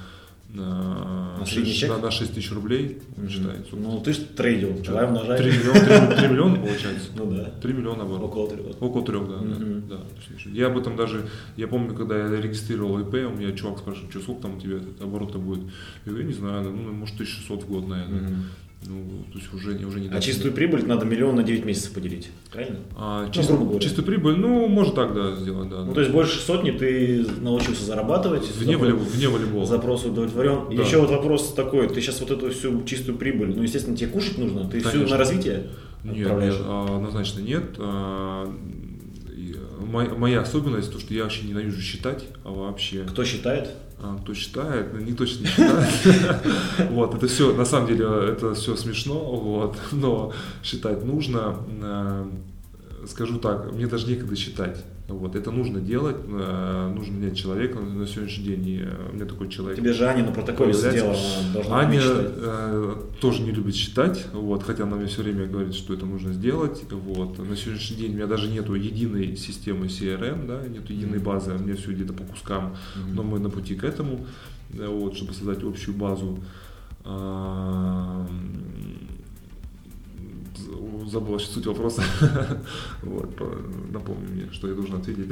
на, На средний шесть- чек? на, на 6 тысяч рублей, сколько? Ну, ты же трейдил. Давай умножай. 3 миллиона, 3 миллиона получается. Ну да. 3 миллиона оборотов. Около трех. Около трех, да. Мгм. да, да. Я об этом даже, я помню, когда я регистрировал ИП, у меня чувак спрашивал, что сколько там у тебя этот оборот будет. Я говорю, не знаю, ну, может, 1600 в год, наверное. Мгм. Ну, то есть уже, уже не А чистую прибыль надо миллион на 9 месяцев поделить. Правильно? А, Ну, чист- грубо говоря. чистую прибыль, ну, может так, да, сделать, да. Ну, то есть больше сотни ты научился зарабатывать. Вне, Запро- волейбола, вне волейбола. Запрос удовлетворен. Да. еще вот вопрос такой, ты сейчас вот эту всю чистую прибыль, ну, естественно, тебе кушать нужно, ты всю Конечно. на развитие Нет, нет, а, однозначно нет. А, а, моя, моя особенность, то, что я вообще ненавижу считать, а вообще. Кто считает? А, кто считает, ну, никто точно не считает. Вот, это все, на самом деле, это все смешно, вот, но считать нужно. А, Скажу так, мне даже некогда считать. Вот, это нужно делать, а, нужно менять человека на сегодняшний день. И э, у меня такой человек. Тебе же Аня на протоколе должна Аня э, тоже не любит считать, вот, хотя она мне все время говорит, что это нужно сделать. Вот. На сегодняшний день у меня даже нету единой системы CRM, да, нету единой базы, у меня все где-то по кускам, но мы на пути к этому, э, вот, чтобы создать общую базу. Забыл вообще суть вопроса. Вот, по- напомни мне, что я должен ответить.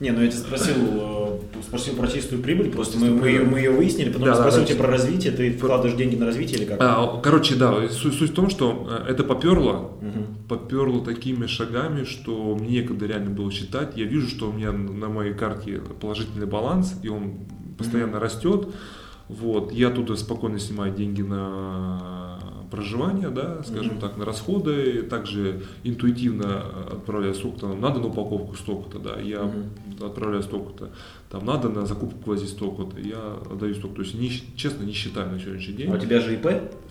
Не, ну я тебя спросил, э, спросил про чистую прибыль, просто мы, мы, ее, мы ее выяснили, потом Да, спросил да, тебя про развитие, ты вкладываешь деньги на развитие или как? А, Короче, да, суть, суть в том, что э, это поперло, Мгм. поперло такими шагами, что мне некогда реально было считать. Я вижу, что у меня на моей карте положительный баланс, и он постоянно растет. Вот, я туда спокойно снимаю деньги на проживание, да, скажем Мгм. так, на расходы, также интуитивно отправляю столько-то, нам надо на упаковку столько-то, да, я Мгм. отправляю столько-то, там надо на закупку гвоздей столько-то, я отдаю столько, то есть не, честно не считаю на сегодняшний день, А у тебя же ИП?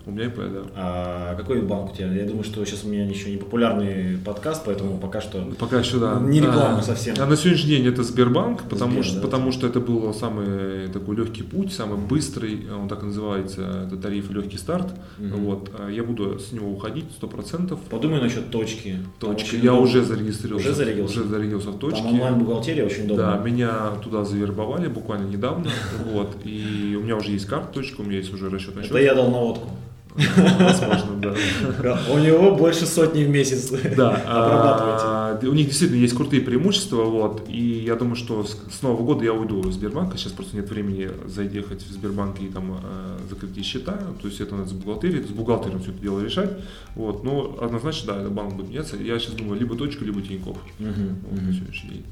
у меня ИП, да. А какой банк у тебя? Я думаю, что сейчас у меня еще не популярный подкаст, поэтому пока что Пока еще, да. Не реклама А, совсем. А на сегодняшний день это Сбербанк, потому, Сбер, что, да. потому что это был самый такой легкий путь, самый быстрый, он так и называется, это тариф легкий старт. Мгм. Вот, а я буду с него уходить 100%. подумай насчет точки. Очень Я удобно. уже зарегистрировался. Уже зарегился? Уже зарегился в точке. Там онлайн-бухгалтерия очень удобно. Да, меня туда завербовали буквально недавно, вот, и у меня уже есть карточка, у меня есть уже расчетный счет. Это я дал наводку. Возможно, да. У него больше сотни в месяц. Да, а, у них действительно есть крутые преимущества, вот, и я думаю, что с, Нового года я уйду из Сбербанка, сейчас просто нет времени заехать в Сбербанк и там э, закрыть счета, то есть это надо с бухгалтерией, с бухгалтером все это дело решать, вот, но однозначно, да, этот банк будет меняться, я сейчас думаю, либо точка, либо Тинькофф, на мгм. сегодняшний день.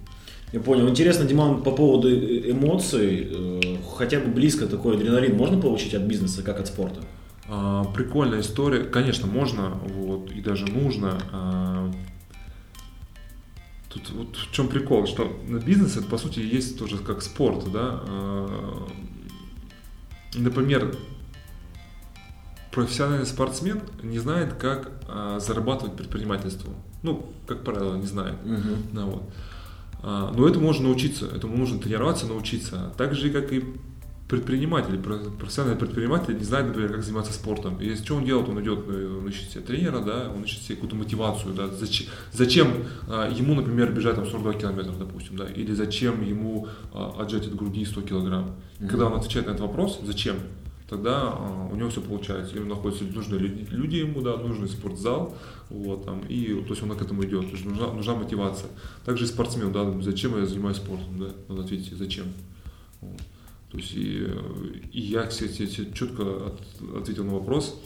Я понял. Интересно, Диман, по поводу э- эмоций, э, хотя бы близко такой адреналин можно получить от бизнеса, как от спорта? А, прикольная история, конечно, можно, вот, и даже нужно. а, Тут вот в чем прикол, что бизнес это по сути есть тоже как спорт, да. а, Например, профессиональный спортсмен не знает, как а, зарабатывать предпринимательством. Ну, как правило, не знает. Да, вот. А, Но этому можно научиться, этому нужно тренироваться, научиться. Так же, как и предприниматель, про- профессиональный предприниматель не знает, например, как заниматься спортом. И что он делает? Он идет, э, он ищет себе тренера, да, он ищет себе какую-то мотивацию, да, зачем, зачем ему, например, бежать там 42 километра, допустим, да, или зачем ему а, отжать от груди 100 килограмм. Мгм. Когда он отвечает на этот вопрос, зачем, тогда а, у него все получается. И находятся нужные люди, ему, да, нужный спортзал, вот, там, и то есть он к этому идет, то есть нужна, нужна мотивация. Также и спортсмен, да, зачем я занимаюсь спортом, да, надо ответить, зачем. Вот. То есть и, и я, кстати, четко от, ответил на вопрос.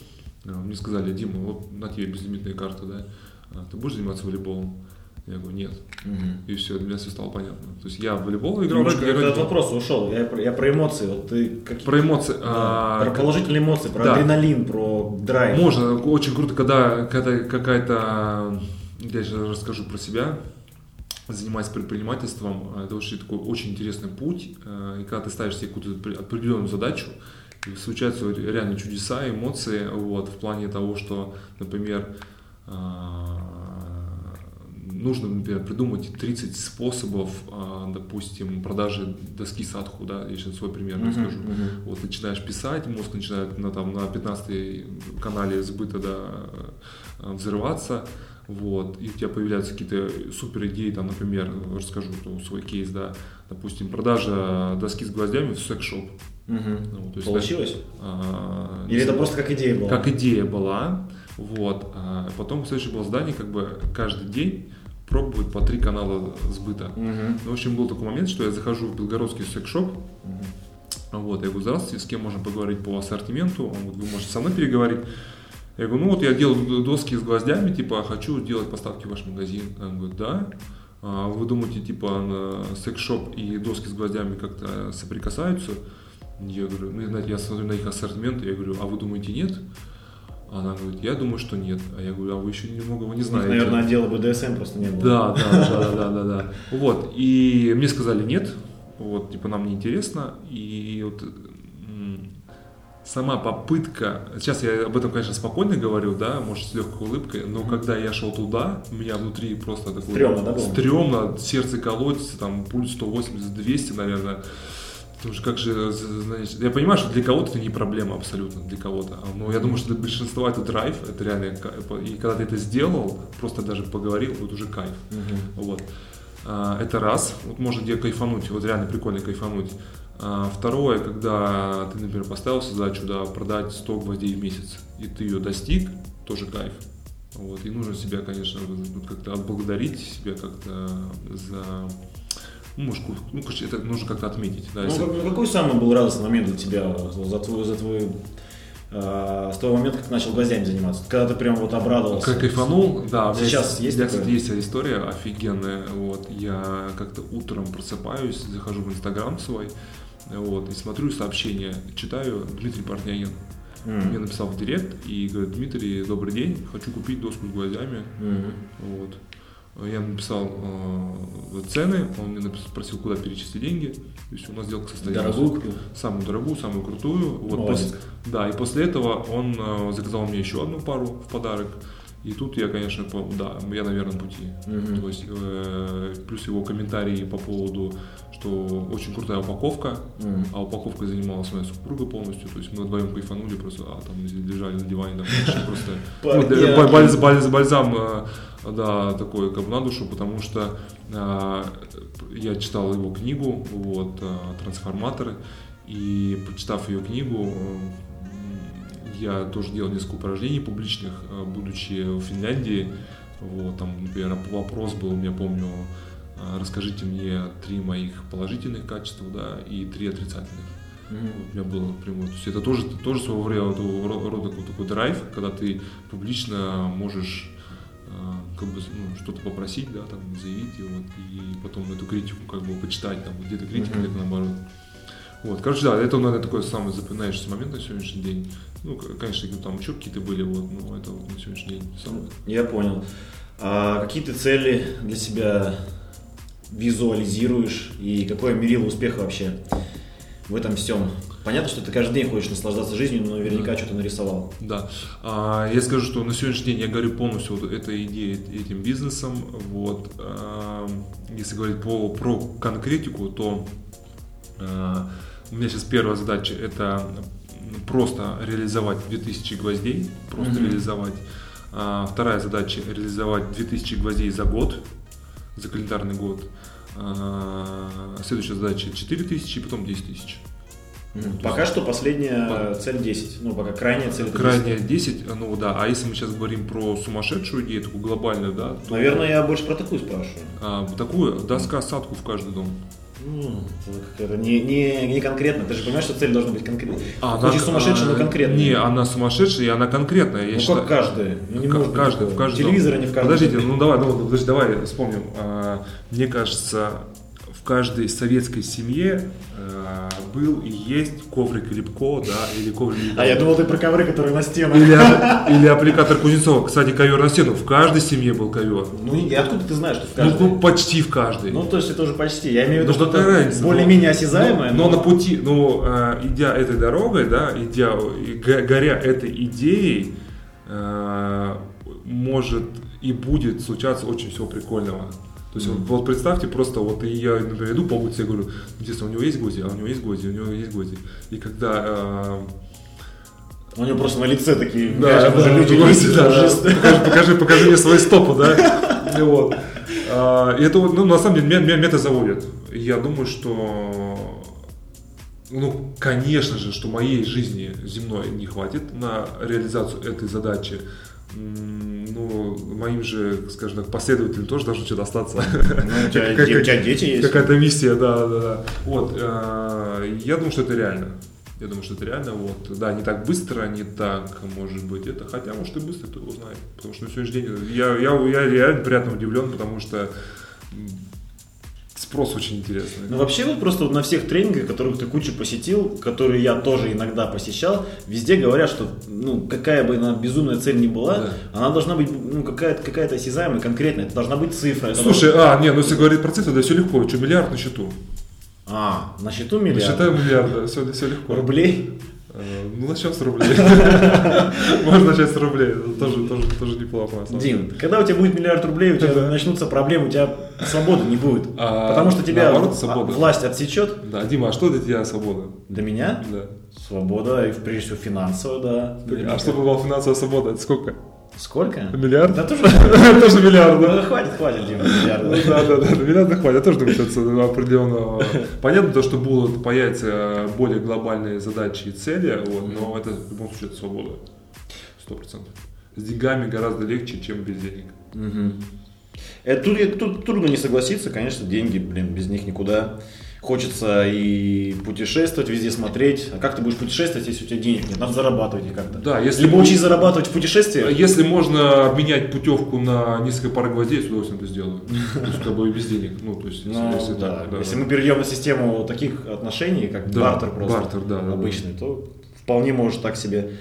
Мне сказали, Дима, вот на тебе безлимитная карта, да, а ты будешь заниматься волейболом? Я говорю, нет. Угу. И все, для меня все стало понятно. То есть я в волейбол играл. Немножко я от вопроса ушел. Я, я про эмоции. Вот ты какие... Про эмоции. Да, а, про положительные эмоции, про да. адреналин, про драйв. Можно. Очень круто, когда, когда какая-то... Я сейчас расскажу про себя. Занимаясь предпринимательством, это очень такой очень интересный путь. Э, и когда ты ставишь себе какую-то определенную задачу, случаются реально чудеса, эмоции, вот, в плане того, что, например, а, нужно, например, придумать 30 способов, а, допустим, продажи доски садху, да, я сейчас свой пример uh-huh, расскажу. Uh-huh. Вот начинаешь писать, мозг начинает на, там, на 15 канале сбыта да, а, взрываться, вот, и у тебя появляются какие-то супер идеи, там, например, расскажу ну, свой кейс, да, допустим, продажа доски с гвоздями в секс-шоп. Угу. Ну, то есть, Получилось? А, Или это просто как идея была? Как идея была, вот, а потом следующее было здание, как бы каждый день пробовать по три канала сбыта. Угу. Ну, в общем, был такой момент, что я захожу в белгородский секс-шоп, угу. вот, я говорю, здравствуйте, с кем можно поговорить по ассортименту? Он говорит, вы можете со мной переговорить. Я говорю, ну вот я делаю доски с гвоздями, типа, хочу делать поставки в ваш магазин. Он говорит, да. А вы думаете, типа, секс-шоп и доски с гвоздями как-то соприкасаются? Я говорю, ну, знаете, я смотрю на их ассортимент, я говорю, а вы думаете, нет? Она говорит, я думаю, что нет. А я говорю, а вы еще немного его не знаете. Наверное, отдела БДСМ просто не было. Да, да, да, да, да, да. Вот. И мне сказали нет. Вот, типа, нам не интересно. И вот сама попытка, сейчас я об этом, конечно, спокойно говорю, да, может, с легкой улыбкой, но когда я шел туда, у меня внутри просто такое... Стремно, да, было? Стремно, сердце колотится, там, пульс 180-200, наверное. Потому что как же, значит, я понимаю, что для кого-то это не проблема абсолютно, для кого-то. А, но я думаю, что для большинства это драйв, это реально, и когда ты это сделал, просто даже поговорил, вот уже кайф. Угу. Вот. А, это раз, вот можно где кайфануть, вот реально прикольно кайфануть. А, второе, когда ты, например, поставил задачу, да, продать 100 гвоздей в месяц, и ты ее достиг, тоже кайф. Вот, и нужно себя, конечно, как-то отблагодарить себя как-то за ну, может, ну, это нужно как-то отметить. Да, ну, если... Какой самый был радостный момент для тебя за твой, за твой э, с того момента, как начал гвоздями заниматься? Когда ты прям вот обрадовался? Как кайфанул, да. Сейчас есть, есть, кстати, есть история офигенная. Вот, я как-то утром просыпаюсь, захожу в Инстаграм свой, вот, и смотрю сообщения, читаю Дмитрий Портнягин. Mm-hmm. Мне написал в директ и говорит, Дмитрий, добрый день, хочу купить доску с гвоздями. Mm-hmm. Вот. Я написал э, цены, он мне написал, спросил, куда перечислить деньги. То есть у нас сделка состоялась. Дорогую? Самую дорогую, самую крутую. Вот после, да, и после этого он э, заказал мне еще одну пару в подарок. И тут я, конечно, по, да, я на верном пути. Угу. То есть, э, плюс его комментарии по поводу, что очень крутая упаковка, угу. а упаковкой занималась моя супруга полностью. То есть мы вдвоем кайфанули, просто а, там лежали на диване, там просто ну, бальзам, э, да, такой как на душу, потому что э, я читал его книгу, вот, э, «Трансформаторы», и прочитав ее книгу, я тоже делал несколько упражнений публичных, будучи в Финляндии. Вот, там, например, вопрос был, я помню, расскажите мне три моих положительных качества, да, и три отрицательных. Mm-hmm. У меня было прямо, то есть это тоже, тоже своего рода, такой драйв, когда ты публично можешь э, как бы ну, что-то попросить, да, там заявить, и вот, и потом эту критику как бы почитать, там где-то критика, mm-hmm. где-то наоборот. Вот, короче, да, это, наверное, такой самый запоминающийся момент на сегодняшний день. Ну, конечно, там еще какие-то были, вот, но это вот на сегодняшний день самое. Я понял. А какие ты цели для себя визуализируешь и какое мерило успеха вообще в этом всем? Понятно, что ты каждый день хочешь наслаждаться жизнью, но наверняка да. что-то нарисовал. Да. А, я скажу, что на сегодняшний день я говорю полностью вот этой идеей, этим бизнесом. Вот. А, если говорить по, про конкретику, то а, у меня сейчас первая задача это просто реализовать 2000 гвоздей, просто mm-hmm. реализовать. А, вторая задача реализовать 2000 гвоздей за год, за календарный год. А, следующая задача 4000 и потом 10 тысяч. Пока что последняя по... цель 10. Ну, пока крайняя цель 10. Крайняя 10, ну да. А если мы сейчас говорим про сумасшедшую идею, такую глобальную, да. То... Наверное, я больше про такую спрашиваю. А, такую, доска садку в каждый дом. Это не, не, не конкретно. Ты же понимаешь, что цель должна быть конкретной. А, она- сумасшедшая, но а, конкретная. Не, она сумасшедшая, и она конкретная. Я ну считаю. как каждая. Ну, не К- может быть каждый, такого. в каждом. Телевизора не в каждом. Подождите, ну давай, ну, подожди, давай вспомним. А, Мне кажется, в каждой советской семье а, был и есть коврик Липко, да, или коврик Липко. А я думал, ты про ковры, которые на стенах. Или, или аппликатор Кузнецова. Кстати, ковер на стену. В каждой семье был ковер. Ну и откуда ты знаешь, что в Ну, каждой? ну, почти в каждой. Ну, то есть это уже почти. Я имею в виду, Ну, что какая это разница? более-менее Но- осязаемое. Но, но на пути, ну, э, идя этой дорогой, да, идя, горя этой идеей, э, может и будет случаться очень всего прикольного. То есть вот, вот представьте просто, вот и я, например, иду по улице, я говорю, интересно, у него есть гвозди, а у него есть гвозди, у него есть гвозди. И когда э, У него просто на лице такие да, да, люди гвозди, да, уже да. Покажи, покажи, покажи мне свои стопы, да. И Вот. А, И это, вот, ну, на самом деле, меня, меня, меня это заводит. Я думаю, что, ну, конечно же, что моей жизни земной не хватит на реализацию этой задачи. Ну, моим же, скажем так, последователям тоже должно что-то остаться. Ну, у тебя, Как- у тебя дети есть. Какая-то миссия, да, да, да. Вот, э, я думаю, что это реально. Я думаю, что это реально, вот, да, не так быстро, не так, может быть, это, хотя, может, и быстро, кто его знает. Потому что на сегодняшний день я, я, я реально приятно удивлен, потому что спрос очень интересный. Ну, вообще, вот просто на всех тренингах, которых ты кучу посетил, которые я тоже иногда посещал, везде говорят, что, ну, какая бы она безумная цель ни была, Да. она должна быть, ну, какая-то какая осязаемая, конкретная, это должна быть цифра. Слушай, а, не, ну если говорить про цифры, да все легко, что, миллиард на счету. должна- А, на счету миллиард Считаем миллиард, да, все, все легко. рублей. Э, Ну, начнем с рублей. Можно начать с рублей, тоже, тоже, тоже неплохо. Дим, когда у тебя будет миллиард рублей, у тебя начнутся проблемы, у тебя свободы не будет. А, Потому что тебя власть отсечет. Да, Дима, а что для тебя свобода? Для меня Да. свобода, и прежде всего финансовая, да. А чтобы была финансовая свобода, это сколько? Сколько? Миллиард? Да тоже, Тоже миллиард, Ну, да? хватит, хватит, Дима, Ну, миллиарда. Да, да, да, миллиарда хватит. Я тоже думаю, что это определенного... Понятно, то, что будут появятся более глобальные задачи и цели, вот, но это в любом случае это свобода. Сто процентов. С деньгами гораздо легче, чем без денег. Мгм. Это тут, тут трудно не согласиться, конечно, деньги, блин, без них никуда. Хочется и путешествовать, везде смотреть. А как ты будешь путешествовать, если у тебя денег нет? Надо зарабатывать как-то. Да, если Либо учись зарабатывать в путешествиях. Если можно обменять путевку на несколько пар гвоздей, с удовольствием это сделаю. То есть, как бы без денег. Ну, то есть, если, Ну, если да. так, да, Если да. мы перейдем на систему таких отношений, как Да, бартер просто бартер, да, да, да. обычный, то вполне можешь так себе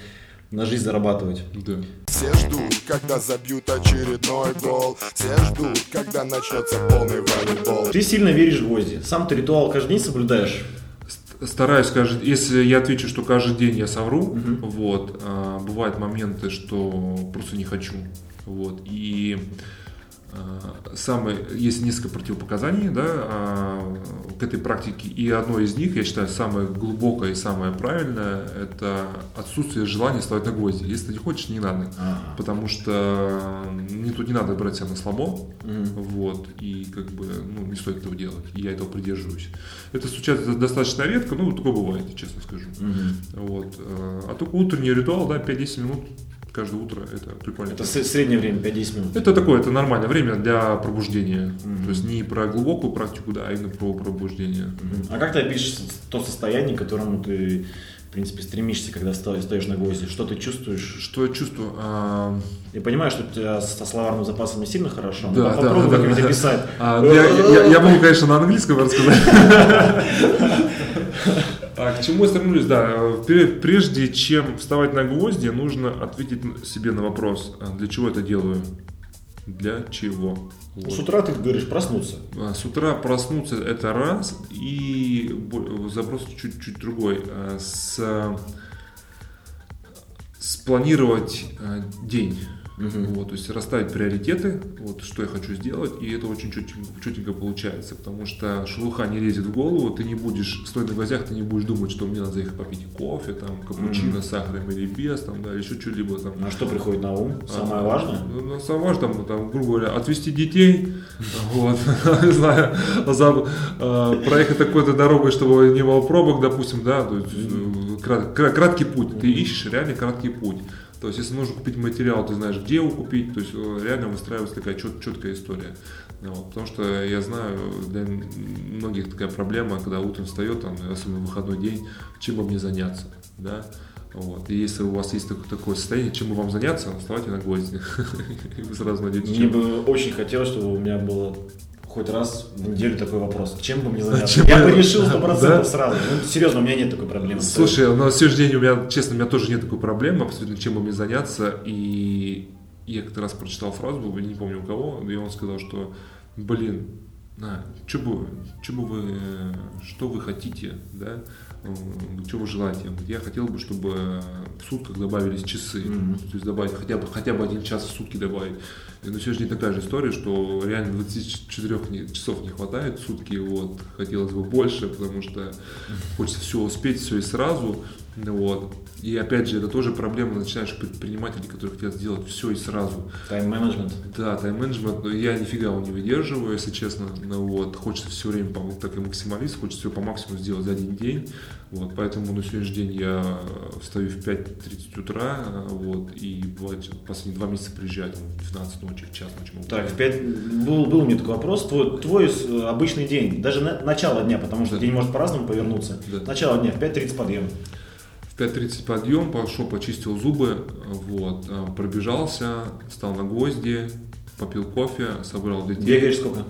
на жизнь зарабатывать. Да. Все ждут, когда забьют очередной гол Все ждут, когда начнется полный волейбол Ты сильно веришь в гвозди. Сам ты ритуал каждый день соблюдаешь. Ст- Стараюсь каждый, если я отвечу, что каждый день я совру, вот, а, бывают моменты, что просто не хочу, вот, и а, самое, есть несколько противопоказаний, да, а, к этой практике, и одно из них, я считаю, самое глубокое и самое правильное, это отсутствие желания вставать на гвозди. Если ты не хочешь, не надо, потому что не тут не надо брать себя на слабо, Мгм. вот, и как бы, ну, не стоит этого делать, и я этого придерживаюсь. Это случается достаточно редко, ну, такое бывает, честно скажу. Мгм. Вот. э, А только утренний ритуал, да, 5-10 минут каждое утро, это прикольно. Это среднее время, 5-10 минут. Это такое, это нормальное время для пробуждения. Мгм. То есть не про глубокую практику, да, а именно про пробуждение. Мгм. А как ты опишешь то состояние, к которому ты, в принципе, стремишься, когда стоишь на гвозди? Что ты чувствуешь? Что я чувствую? А, Я понимаю, что у тебя со словарным запасом не сильно хорошо, но Да, да, попробуй да, как-нибудь да. описать. а, я, я- я могу, конечно, на английском рассказать. А к чему я стремлюсь? Да, э, пре- прежде чем вставать на гвозди, нужно ответить себе на вопрос, а для чего это делаю? Для чего? Вот. С утра ты говоришь проснуться. А, С утра проснуться это раз, и запрос чуть-чуть другой. А, С, спланировать а, день. Вот, то есть расставить приоритеты, вот, что я хочу сделать, и это очень четенько, четенько получается, потому что шелуха не лезет в голову, ты не будешь, стоя на глазях, ты не будешь думать, что мне надо заехать попить кофе, там, капучино с сахаром или без, там, да, еще что-либо там. А что приходит на ум? Самое А, важное? Ну, ну, самое важное, там, там, грубо говоря, отвезти детей, вот, не знаю, э, проехать такой-то дорогой, чтобы не было пробок, допустим, да, то есть, э, крат- кра- краткий путь, ты ищешь реально краткий путь. То есть, если нужно купить материал, ты знаешь, где его купить, то есть, э, реально выстраивается такая чет- четкая история. Вот, потому что я знаю, для многих такая проблема, когда утром встает, там, особенно в выходной день, чем бы мне заняться, да, вот. И если у вас есть такое, такое состояние, чем бы вам заняться, вставайте на гвозди. И вы сразу найдете Мне бы очень хотелось, чтобы у меня было хоть раз в неделю такой вопрос. Чем бы мне заняться? Чем я бы- бы решил сто Да? процентов сразу. Ну, серьезно, у меня нет такой проблемы. Слушай, на сегодняшний день у меня, честно, у меня тоже нет такой проблемы, абсолютно, чем бы мне заняться. И я как-то раз прочитал фразу, не помню у кого, и он сказал, что, блин, на, что бы, чё бы вы, э, что вы хотите, да, что вы желаете? Я хотел бы, чтобы в сутках добавились часы, Мгм. то есть добавить хотя бы, хотя бы один час в сутки добавить. И на сегодняшний день такая же история, что реально 24 не- часов не хватает в сутки, вот, хотелось бы больше, потому что хочется все успеть, все и сразу, вот. И опять же, это тоже проблема начинающих предпринимателей, которые хотят сделать все и сразу. Тайм-менеджмент. Да, тайм-менеджмент, но я нифига его не выдерживаю, если честно. Ну, вот, хочется все время, так и максималист, хочется все по максимуму сделать за один день. Вот, поэтому на сегодняшний день я встаю в 5.30 утра, вот, и бывает последние два месяца приезжаю там, в 12 ночи, в час ночи могу Так, в приехать. пять... был, был у меня такой вопрос. Твой, твой э, обычный день, даже на- начало дня, потому что Да. день может по-разному повернуться. Да. Начало дня в 5.30 подъем. В 5.30 подъем, пошел, почистил зубы, вот, а, пробежался, встал на гвозди, попил кофе, собрал детей. Бегаешь сколько?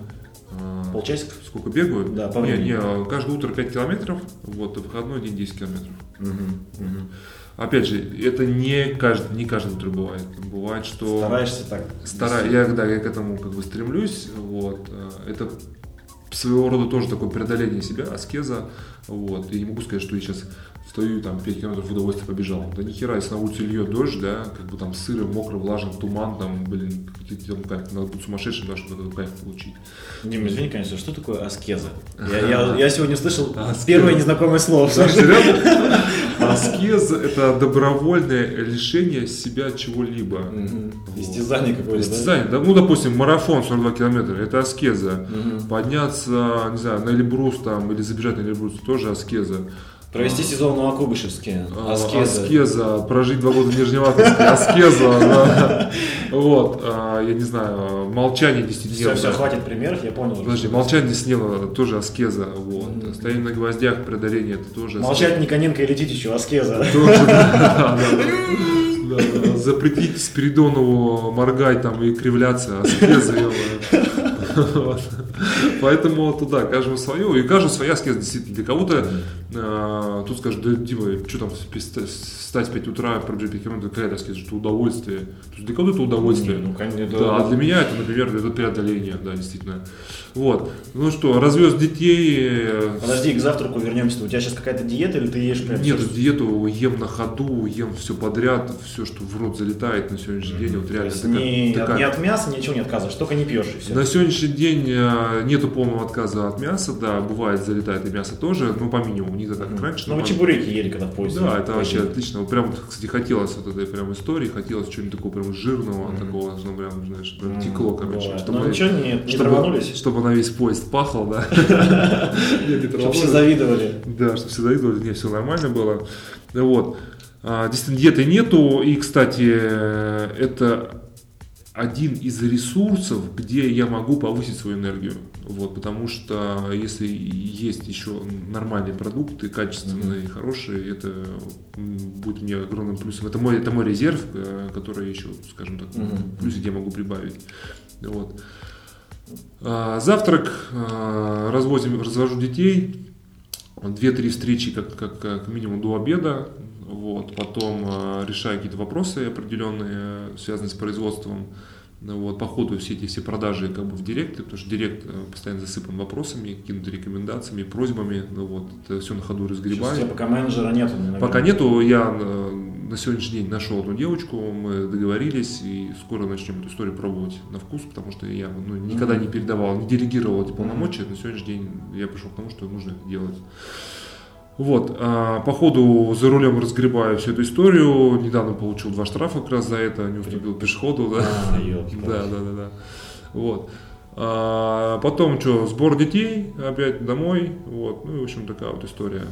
А, Полчасика? Сколько бегаю? Да, по не, времени. не, каждое утро 5 километров, вот, и выходной день 10 километров. Мгм, мгм. Опять же, это не каждый, не каждое утро бывает. Бывает, что... Стараешься так. Стара- я, да, я к этому как бы стремлюсь, вот, э, это своего рода тоже такое преодоление себя, аскеза, вот, я не могу сказать, что я сейчас стою там 5 километров в удовольствие побежал, да ни хера, если на улице льет дождь, да, как бы там сыро, мокро, влажно, туман, там, блин, какие-то там кайф, надо быть сумасшедшим, да, чтобы этот кайф получить. Дим, извини, конечно, что такое аскеза? Я, я- я сегодня слышал Аскеза. первое незнакомое слово. Серьезно? Аскеза – это добровольное лишение себя чего-либо. Вот. Истязание какое-то, да? Истязание, да? Ну, допустим, марафон 42 километра, это аскеза. Подняться, не знаю, на Эльбрус там, или забежать на Эльбрус, тоже аскеза. Провести сезон в Новокубышевске. А, Аскеза. Аскеза, прожить два года в Нижневартовске, аскеза, да. Вот, а, я не знаю, молчание Все, десятидневное. все, хватит примеров, я понял. Подожди, молчание десятидневное, тоже аскеза, вот. Стояние на гвоздях, преодоление, это тоже. Молчать Никоненко и Летитичу, аскеза. Тоже, да, да, Запретить Спиридонову моргать там и кривляться, аскеза. Поэтому туда, каждому свое, и каждому своя аскеза, действительно. Для кого-то э, тут скажут, да, Дима, что там вста- встать в 5 утра, пробежать 5 километров, какая это аскеза, что удовольствие. То есть для кого-то это удовольствие. Ну, конечно, Да, а это... для меня это, например, это преодоление, да, действительно. Вот. Ну что, развез детей, э, Подожди, к завтраку вернемся. У тебя сейчас какая-то диета или ты ешь прям нет, диету ем на ходу, ем все подряд, все, что в рот залетает на сегодняшний день, вот реально такая- не, такая- не от мяса ничего не отказываешь, только не пьешь и все. На сегодняшний день э, нету полного отказа от мяса, да, бывает залетает и мясо тоже, ну по минимуму, не так как раньше. Ну, но вы по- чебуреки ели, когда в поезде. Да, это вообще отлично. Вот прям, кстати, хотелось вот этой прям истории, хотелось чего-нибудь такого прям жирного, такого, что прям, знаешь, прям текло, короче. бывает. Чтобы, Ну, ничего, не, не чтобы, чтобы на весь поезд пахал, да. Чтобы все завидовали. Да, чтобы все завидовали, не, все нормально было. Вот. А, Действительно, диеты нету. И, кстати, э, это один из ресурсов, где я могу повысить свою энергию. Вот, потому что если есть еще нормальные продукты, качественные, хорошие, это будет мне огромным плюсом. Это мой, это мой резерв, э, который еще, скажем так, Мгм. плюс где я могу прибавить. Вот. А, Завтрак, а, развозим, развожу детей, две-три встречи как, как, как минимум до обеда, вот, потом э, решаю какие-то вопросы определенные, связанные с производством, Ну вот, по ходу все эти все продажи как бы в директе, потому что директ э, постоянно засыпан вопросами, какими-то рекомендациями, просьбами, ну вот, это все на ходу Сейчас у разгребаю. тебя пока менеджера нету. наверное. Пока нету, я э, на сегодняшний день нашел одну девочку, мы договорились и скоро начнем эту историю пробовать на вкус, потому что я ну, никогда не передавал, не делегировал эти полномочия. На сегодняшний день я пришел к тому, что нужно это делать. Вот, а, по ходу за рулем разгребаю всю эту историю. Недавно получил два штрафа как раз за это, не уступил пешеходу, да. А. Да, да, да, да. Вот. А, потом что, сбор детей опять домой. Вот. Ну и в общем такая вот история.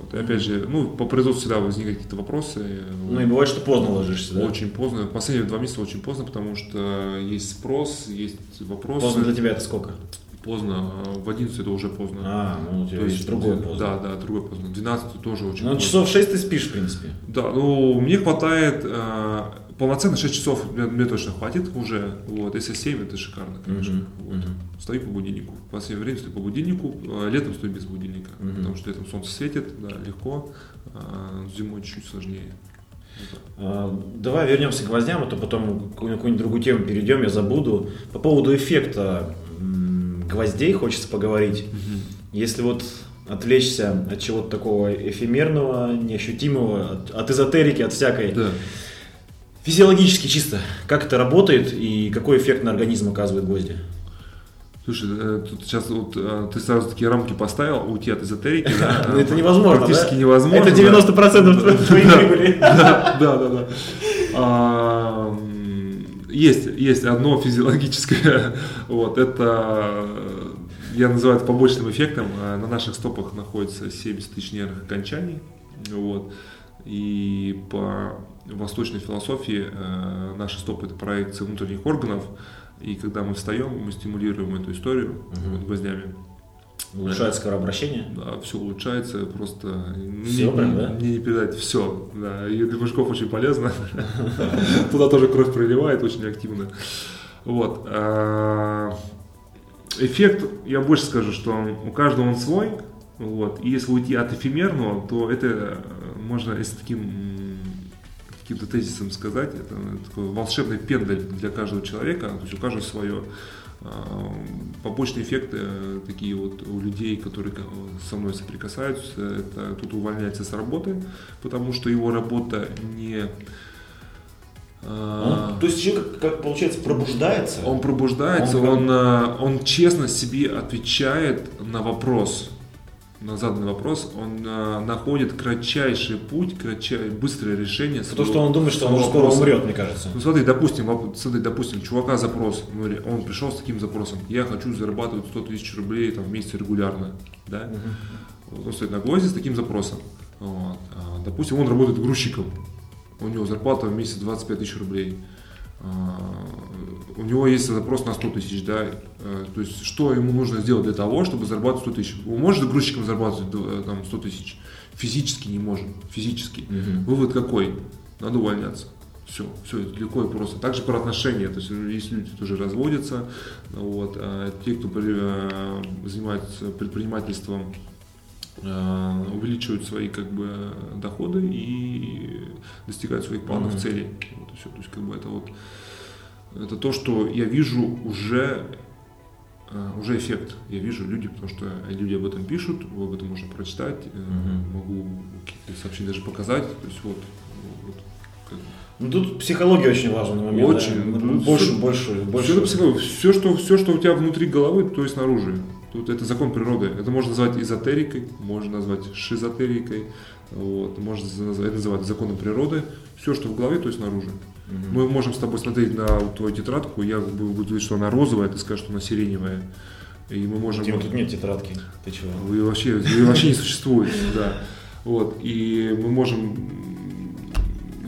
Вот. И опять же, ну, по производству всегда возникают какие-то вопросы. Ну и бывает, что поздно ложишься, да? Очень поздно. Последние два месяца очень поздно, потому что есть спрос, есть вопросы. Поздно для тебя это сколько? Поздно. а В 11 это уже поздно. А, ну у тебя То есть есть другое поздно. Да, да, другое поздно. 12 тоже очень Ну, поздно. часов 6 ты спишь, в принципе. Да, ну, мне хватает, э, полноценно 6 часов мне, мне точно хватит уже, вот, если 7, это шикарно, конечно. Мгм, Вот. мгм. Стою по будильнику, в последнее время стою по будильнику, э, летом стою без будильника, Мгм. потому что летом солнце светит, да, легко, а зимой чуть сложнее. А, Давай вернемся к гвоздям, а то потом на какую-нибудь другую тему перейдем, я забуду. По поводу эффекта гвоздей хочется поговорить. Если вот отвлечься от чего-то такого эфемерного, неощутимого, от, от эзотерики, от всякой. Да. Физиологически чисто, как это работает и какой эффект на организм оказывает гвозди? Слушай, э, тут сейчас вот э, ты сразу такие рамки поставил, уйти от эзотерики, да, Ну, это невозможно, Практически невозможно. Это да. 90% твоей прибыли. Да, да, да. Есть, есть одно физиологическое, вот, это, э, я называю это побочным эффектом, А на наших стопах находится 70 тысяч нервных окончаний, вот, и по восточной философии э, наши стопы это проекция внутренних органов, и когда мы встаем, мы стимулируем эту историю Мгм. вот, гвоздями. Улучшается скорообращение. Да, все улучшается, просто Всё мне, прям, да? мне не передать все. Да, и для мужиков очень полезно. Туда тоже кровь проливает очень активно. Вот. а, Эффект, я больше скажу, что у каждого он свой. Вот. И если уйти от эфемерного, то это э, можно, если таким каким-то тезисом сказать, это такой волшебный пендель для каждого человека, то есть у каждого свое. А, Побочные эффекты э, такие вот у людей, которые ко- со мной соприкасаются, это тут увольняется с работы, потому что его работа не... а, Он- то есть человек, как получается, пробуждается. он пробуждается, Он он, э, он честно себе отвечает на вопрос, на заданный вопрос, он э, находит кратчайший путь, кратчай- быстрое решение. Потому своего- что он думает, что он уже скоро умрет, мне кажется. Ну смотри, допустим, смотри, допустим, чувака запрос, ну, он пришел с таким запросом, я хочу зарабатывать 100 тысяч рублей там, в месяц регулярно, да? Вот Он стоит на гвозди с таким запросом. Вот. А, Допустим, он работает грузчиком, у него зарплата в месяц 25 тысяч рублей. А, У него есть запрос на 100 тысяч, да, Э, то есть что ему нужно сделать для того, чтобы зарабатывать 100 тысяч? Он может грузчиком зарабатывать э, там, 100 тысяч? Физически не может, физически. Мгм. Вывод какой? Надо увольняться. Все, все, это легко и просто. Также про отношения. То есть есть люди, которые разводятся, вот, а те, кто э, занимается предпринимательством, увеличивают свои как бы доходы и достигают своих планов, Мгм. целей. Вот и все. То есть как бы это вот это то, что я вижу уже э, уже эффект. Я вижу люди, потому что люди об этом пишут, об этом можно прочитать, э, Мгм. могу какие-то сообщения даже показать. То есть вот, вот как. Ну тут психология очень важный момент. Очень. да. Ну, Больше, всё- больше, Все, больше. это психология. все, что, все, что у тебя внутри головы, то и снаружи. Тут это закон природы. Это можно назвать эзотерикой, можно назвать шизотерикой, вот, можно это называть законом природы. Все, что в голове, то и снаружи. Мгм. Мы можем с тобой смотреть на твою тетрадку, я буду говорить, что она розовая, ты скажешь, что она сиреневая. И мы можем... Дима, тут нет тетрадки. Ты чего? Вы вообще, вы вообще не существует, да. Вот, и мы можем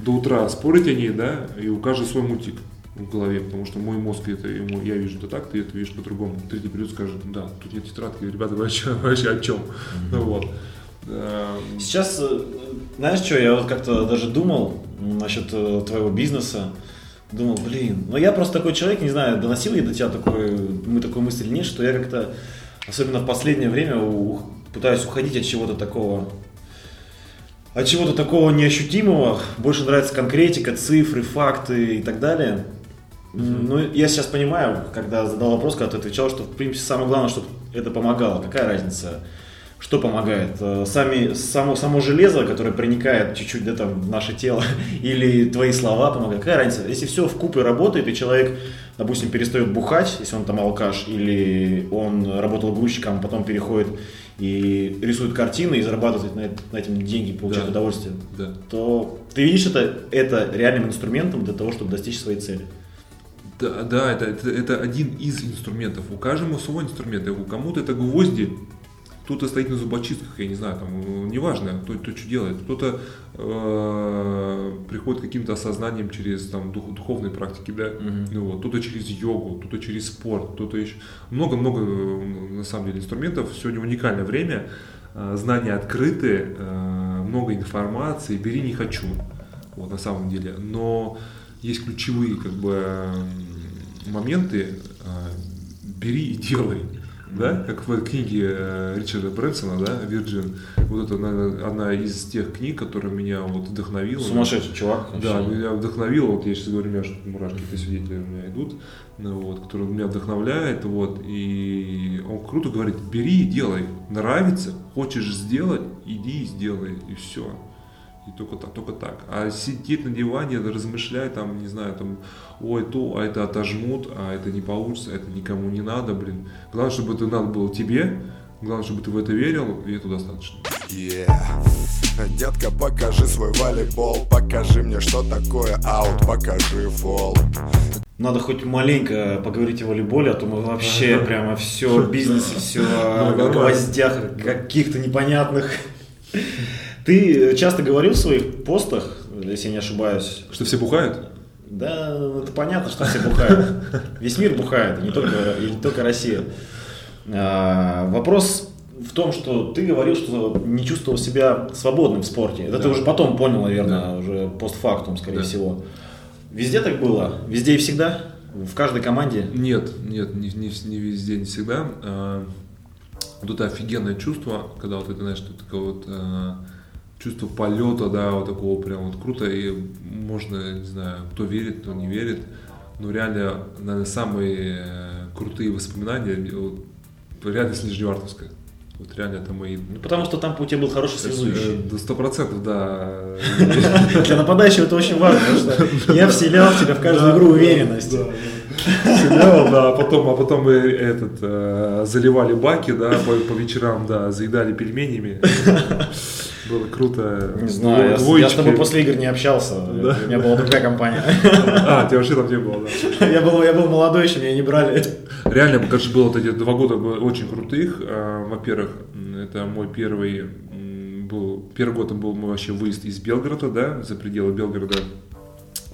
до утра спорить о ней, да, и у каждого свой мутик в голове, потому что мой мозг, это ему, я вижу это так, ты это видишь по-другому. Третий придет, скажет, да, тут нет тетрадки, ребята, вообще, вообще о чем? Ну вот. Эм, Сейчас, э, знаешь что, я вот как-то даже думал насчет э, твоего бизнеса. Думал, блин, ну я просто такой человек, не знаю, доносил я до тебя такой, мы такой мысли или нет, что я как-то, особенно в последнее время, у- пытаюсь уходить от чего-то такого, от чего-то такого неощутимого. Больше нравится конкретика, цифры, факты и так далее. Ну, я сейчас понимаю, когда задал вопрос, когда ты отвечал, что, в принципе, самое главное, чтобы это помогало. Какая разница? Что помогает? Э, Сами, само, само железо, которое проникает чуть-чуть да, там, в наше тело, или твои слова помогают? Какая разница? Если все в купе работает, и человек, допустим, перестает бухать, если он там алкаш, или он работал грузчиком, а потом переходит и рисует картины и зарабатывает на, на этом деньги, получает Да. удовольствие, да. то ты видишь это, это реальным инструментом для того, чтобы достичь своей цели. Да, да это, это, это один из инструментов. У каждого свой инструмент. У кому-то это гвозди, кто-то стоит на зубочистках, я не знаю, там, неважно, кто, кто что делает, кто-то э, приходит к каким-то осознанием через там, дух, духовные практики, да, ну, вот, кто-то через йогу, кто-то через спорт, кто-то еще, много-много, э, на самом деле, инструментов, сегодня уникальное время, э, знания открыты, э, много информации, бери не хочу, вот, на самом деле, но есть ключевые, как бы, моменты, э, бери и делай, да, как в книге э, Ричарда Брэнсона, да, «Virgin», вот это, наверное, одна из тех книг, которая меня вот вдохновила. Сумасшедший чувак. Да, меня вдохновило, вот я сейчас говорю, у меня мурашки по свидетели у меня идут, ну, вот, который меня вдохновляет, вот, и он круто говорит, бери и делай, нравится, хочешь сделать, иди и сделай, и все. И только так, только так. А сидеть на диване, размышлять, там, не знаю, там, ой, то, а это отожмут, а это не получится, это никому не надо, блин. Главное, чтобы это надо было тебе, главное, чтобы ты в это верил, и это достаточно. Yeah. Детка, покажи свой волейбол Покажи мне, что такое аут Покажи фол Надо хоть маленько поговорить о волейболе, а то мы вообще прямо все бизнес, все о нормально. гвоздях каких-то непонятных. Ты часто говорил в своих постах, если я не ошибаюсь, Что все бухают? да, это понятно, что все бухают. Весь мир бухает, и не только, и не только Россия. А, вопрос в том, что ты говорил, что не чувствовал себя свободным в спорте. Это ты Да. уже потом понял, наверное, Да. уже постфактум, скорее Да. всего. Везде так было? Везде и всегда? В каждой команде? Нет, нет, не, не, не везде, не всегда. А, вот это офигенное чувство, когда вот это, знаешь, что такое вот а, чувство полета, да, вот такого прям вот круто, и можно, не знаю, кто верит, кто не верит, но реально, наверное, самые э, крутые воспоминания, вот, реально с Нижневартовска. Вот реально это мои... Ну, потому что там у тебя был хороший связующий. Э, До сто процентов, да. Для нападающего это очень важно, потому что я вселял в тебя в каждую игру уверенность. Стрелял, да, а потом, а потом мы этот, э, заливали баки, да, по, по вечерам, да, заедали пельменями. Было круто. Не знаю, я, с- я с Двоечки. тобой после игр не общался. У меня была другая компания. А, тебя вообще там не было, да. Я был, я был молодой еще, меня не брали. Реально, конечно, было вот эти два года очень крутых. А, Во-первых, это мой первый был, первый год был мой вообще выезд из Белгорода, да, за пределы Белгорода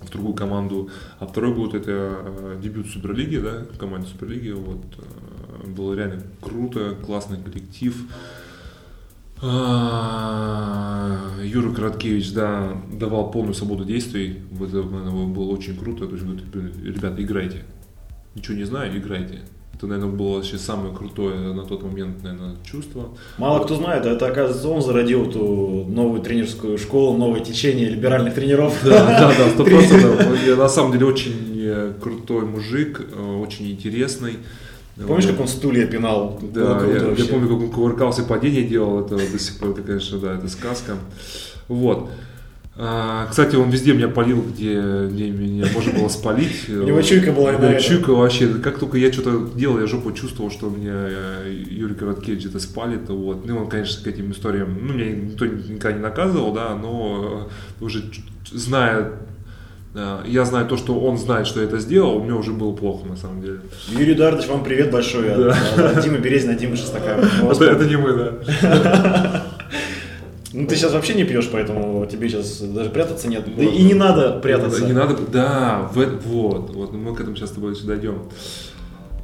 в другую команду, а второй год это э, дебют Суперлиги, да, в команде Суперлиги, вот, э, было реально круто, классный коллектив. А, Юра Короткевич, да, давал полную свободу действий, это, было очень круто, то есть, говорит, ребята, играйте, ничего не знаю, играйте. Это, наверное, было вообще самое крутое на тот момент, наверное, чувство. Мало кто знает, это, оказывается, он зародил эту новую тренерскую школу, новое течение либеральных тренеров. Да, да, сто процентов. На самом деле очень э, крутой мужик, э, очень интересный. Помнишь, Вот. как он стулья пинал? Да, я, я помню, как он кувыркался, падение делал, это до сих пор, это, конечно, да, это сказка. Вот. А, кстати, он везде меня полил, где, где меня можно было спалить. У него чуйка была на Да, это. чуйка вообще. Как только я что-то делал, я жопу чувствовал, что меня э, Юрий Короткевич это спалит. Вот. Ну, он, конечно, к этим историям, ну, меня никто никогда не наказывал, да, но уже зная я знаю то, что он знает, что я это сделал, мне уже было плохо на самом деле. Юрий Эдуардович, вам привет большой от, от Димы Березина, Димы Шестака. Это, это не мы, да. Ну, ты сейчас вообще не пьешь, поэтому тебе сейчас даже прятаться нет. Да и не надо прятаться. Не надо, да, вот, вот, мы к этому сейчас с тобой еще дойдем.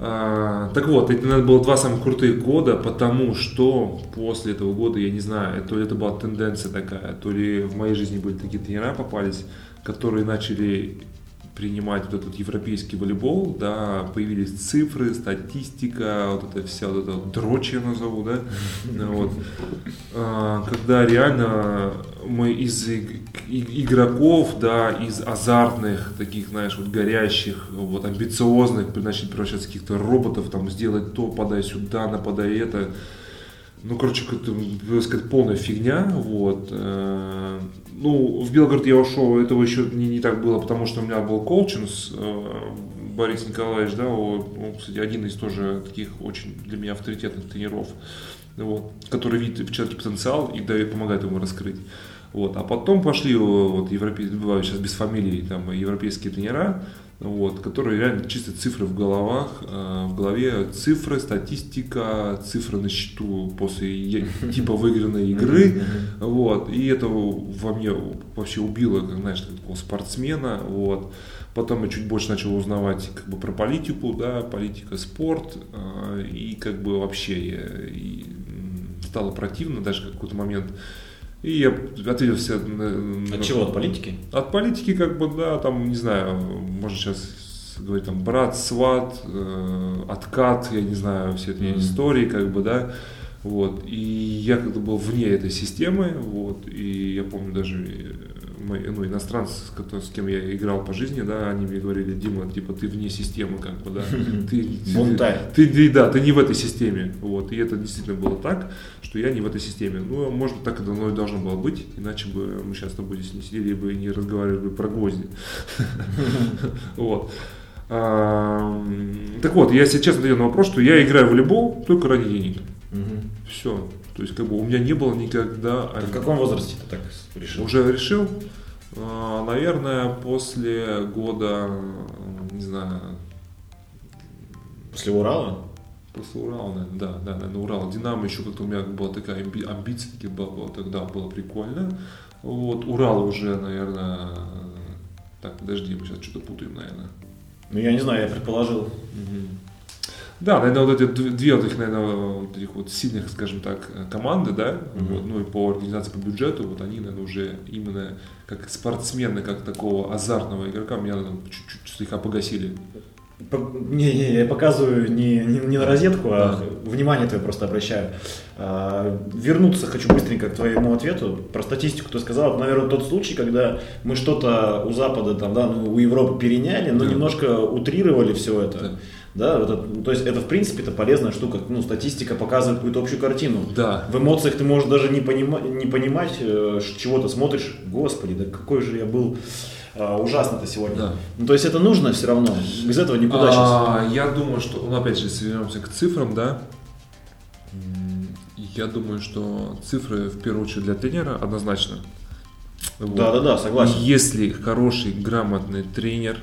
А, так вот, это, наверное, было два самых крутых года, потому что после этого года, я не знаю, то ли это была тенденция такая, то ли в моей жизни были такие тренера попались, которые начали принимать вот этот европейский волейбол, да, появились цифры, статистика, вот это вся вот эта дрочь я назову, да, вот. А, когда реально мы из игроков, да, из азартных, таких, знаешь, вот горящих, вот амбициозных, начали превращаться в каких-то роботов, там, сделать то, подай сюда, нападай это, ну, короче, это, сказать, полная фигня, вот. Э, Ну, в Белгород я ушел, этого еще не, не так было, потому что у меня был коучинг, э, Борис Николаевич, да, он, он, кстати, один из тоже таких очень для меня авторитетных тренеров, вот, который видит в человеке потенциал и дает, помогает ему раскрыть. Вот. А потом пошли вот, европей... сейчас без фамилии, там, европейские тренера, вот, которые реально чисто цифры в головах, э, в голове цифры, статистика, цифры на счету после типа выигранной игры, вот, и это во мне вообще убило, как, знаешь, такого спортсмена, вот. Потом я чуть больше начал узнавать как бы про политику, да, политика, спорт, э, и как бы вообще я, и стало противно даже какой-то момент и я ответил все... От чего, от политики? От политики, как бы, да, там, не знаю, можно сейчас говорить, там, брат, сват, э, откат, я не знаю, все эти mm-hmm. истории, как бы, да, вот, и я когда был вне этой системы, вот, и я помню даже мои, ну, иностранцы, с, с кем я играл по жизни, да, они мне говорили, Дима, типа, ты вне системы, как бы, да, ты, ты, ты, да, ты не в этой системе, вот, и это действительно было так, что я не в этой системе, ну, может быть, так и должно было быть, иначе бы мы сейчас с тобой здесь не сидели бы и не разговаривали бы про гвозди, вот. Так вот, я сейчас честно ответил на вопрос, что я играю в волейбол только ради денег. Все. То есть, как бы у меня не было никогда... А в каком возрасте ты так решил? Уже решил. А, наверное, после года, не знаю... После Урала? После Урала, наверное, да, да, наверное, Урал. Динамо еще как-то у меня была такая амби- амбиция, таки была, тогда было прикольно. Вот, Урал уже, наверное, так, подожди, мы сейчас что-то путаем, наверное. Ну, я не знаю, я предположил. Угу. Да, наверное, вот эти две вот этих, наверное, вот этих вот сильных, скажем так, команды, да, mm-hmm. вот, ну и по организации по бюджету, вот они, наверное, уже именно как спортсмены, как такого азартного игрока, меня наверное, чуть-чуть слегка погасили. Не, не, я показываю не, не, не на розетку, а да. внимание твое просто обращаю. А, вернуться хочу быстренько к твоему ответу. Про статистику ты сказал. Это, наверное, тот случай, когда мы что-то у Запада, там, да, ну, у Европы переняли, но да. немножко утрировали все это. Да. Да, это, ну, то есть это в принципе это полезная штука. Ну, статистика показывает какую-то общую картину. Да. В эмоциях ты можешь даже не, понима- не понимать, э, чего ты смотришь. Господи, да какой же я был э, ужасно-то сегодня. Да. Ну, то есть это нужно все равно. Без этого никуда а, сейчас. Я думаю, что, ну, опять же, если вернемся к цифрам, да, я думаю, что цифры в первую очередь для тренера однозначно. Вот. Да, да, да, согласен. Если хороший, грамотный тренер,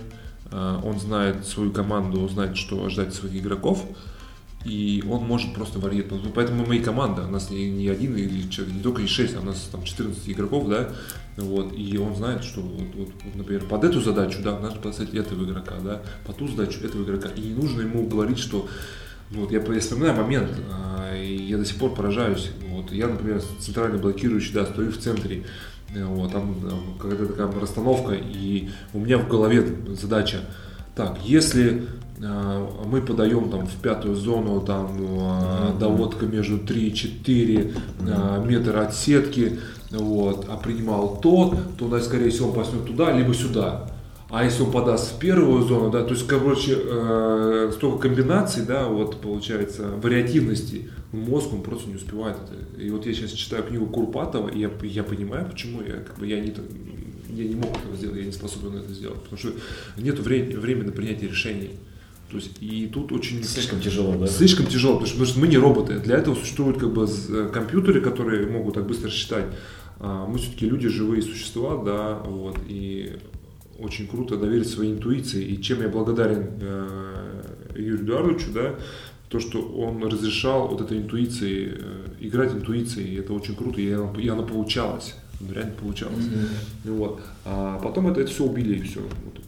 он знает свою команду, знает, что ожидать своих игроков, и он может просто варьировать. Ну, поэтому мы и команда, у нас не, не один или не только и шесть, а у нас там 14 игроков, да, вот, и он знает, что вот, вот, например, под эту задачу, да, надо поставить этого игрока, да, под ту задачу этого игрока, и не нужно ему говорить, что ну, вот я, я вспоминаю момент, а, и я до сих пор поражаюсь. Вот, я, например, центральный блокирующий, да, стою в центре, Э, вот, там какая-то такая расстановка, и у меня в голове задача, так, если э, мы подаем там в пятую зону там э, доводка между 3 и 4 э, метра от сетки, вот, а принимал тот, то, скорее всего, он пойдет туда, либо сюда. А если он подаст в первую зону, да, то есть, короче, э, столько комбинаций, да, вот получается, вариативности, мозг он просто не успевает это. И вот я сейчас читаю книгу Курпатова, и я, я понимаю, почему я, как бы, я, не, я не мог этого сделать, я не способен это сделать, потому что нет времени, времени на принятие решений. То есть, и тут очень... Слишком тяжело, да? Слишком тяжело, потому что, потому что мы не роботы. Для этого существуют как бы э, компьютеры, которые могут так быстро считать. А мы все-таки люди, живые существа, да, вот, и очень круто доверить своей интуиции. И чем я благодарен э, Юрию Эдуардовичу, да, то, что он разрешал вот этой интуиции, э, играть интуицией, это очень круто, и она, и она получалась, реально получалась. Mm-hmm. Вот. А потом это, это все убили, и все. Вот.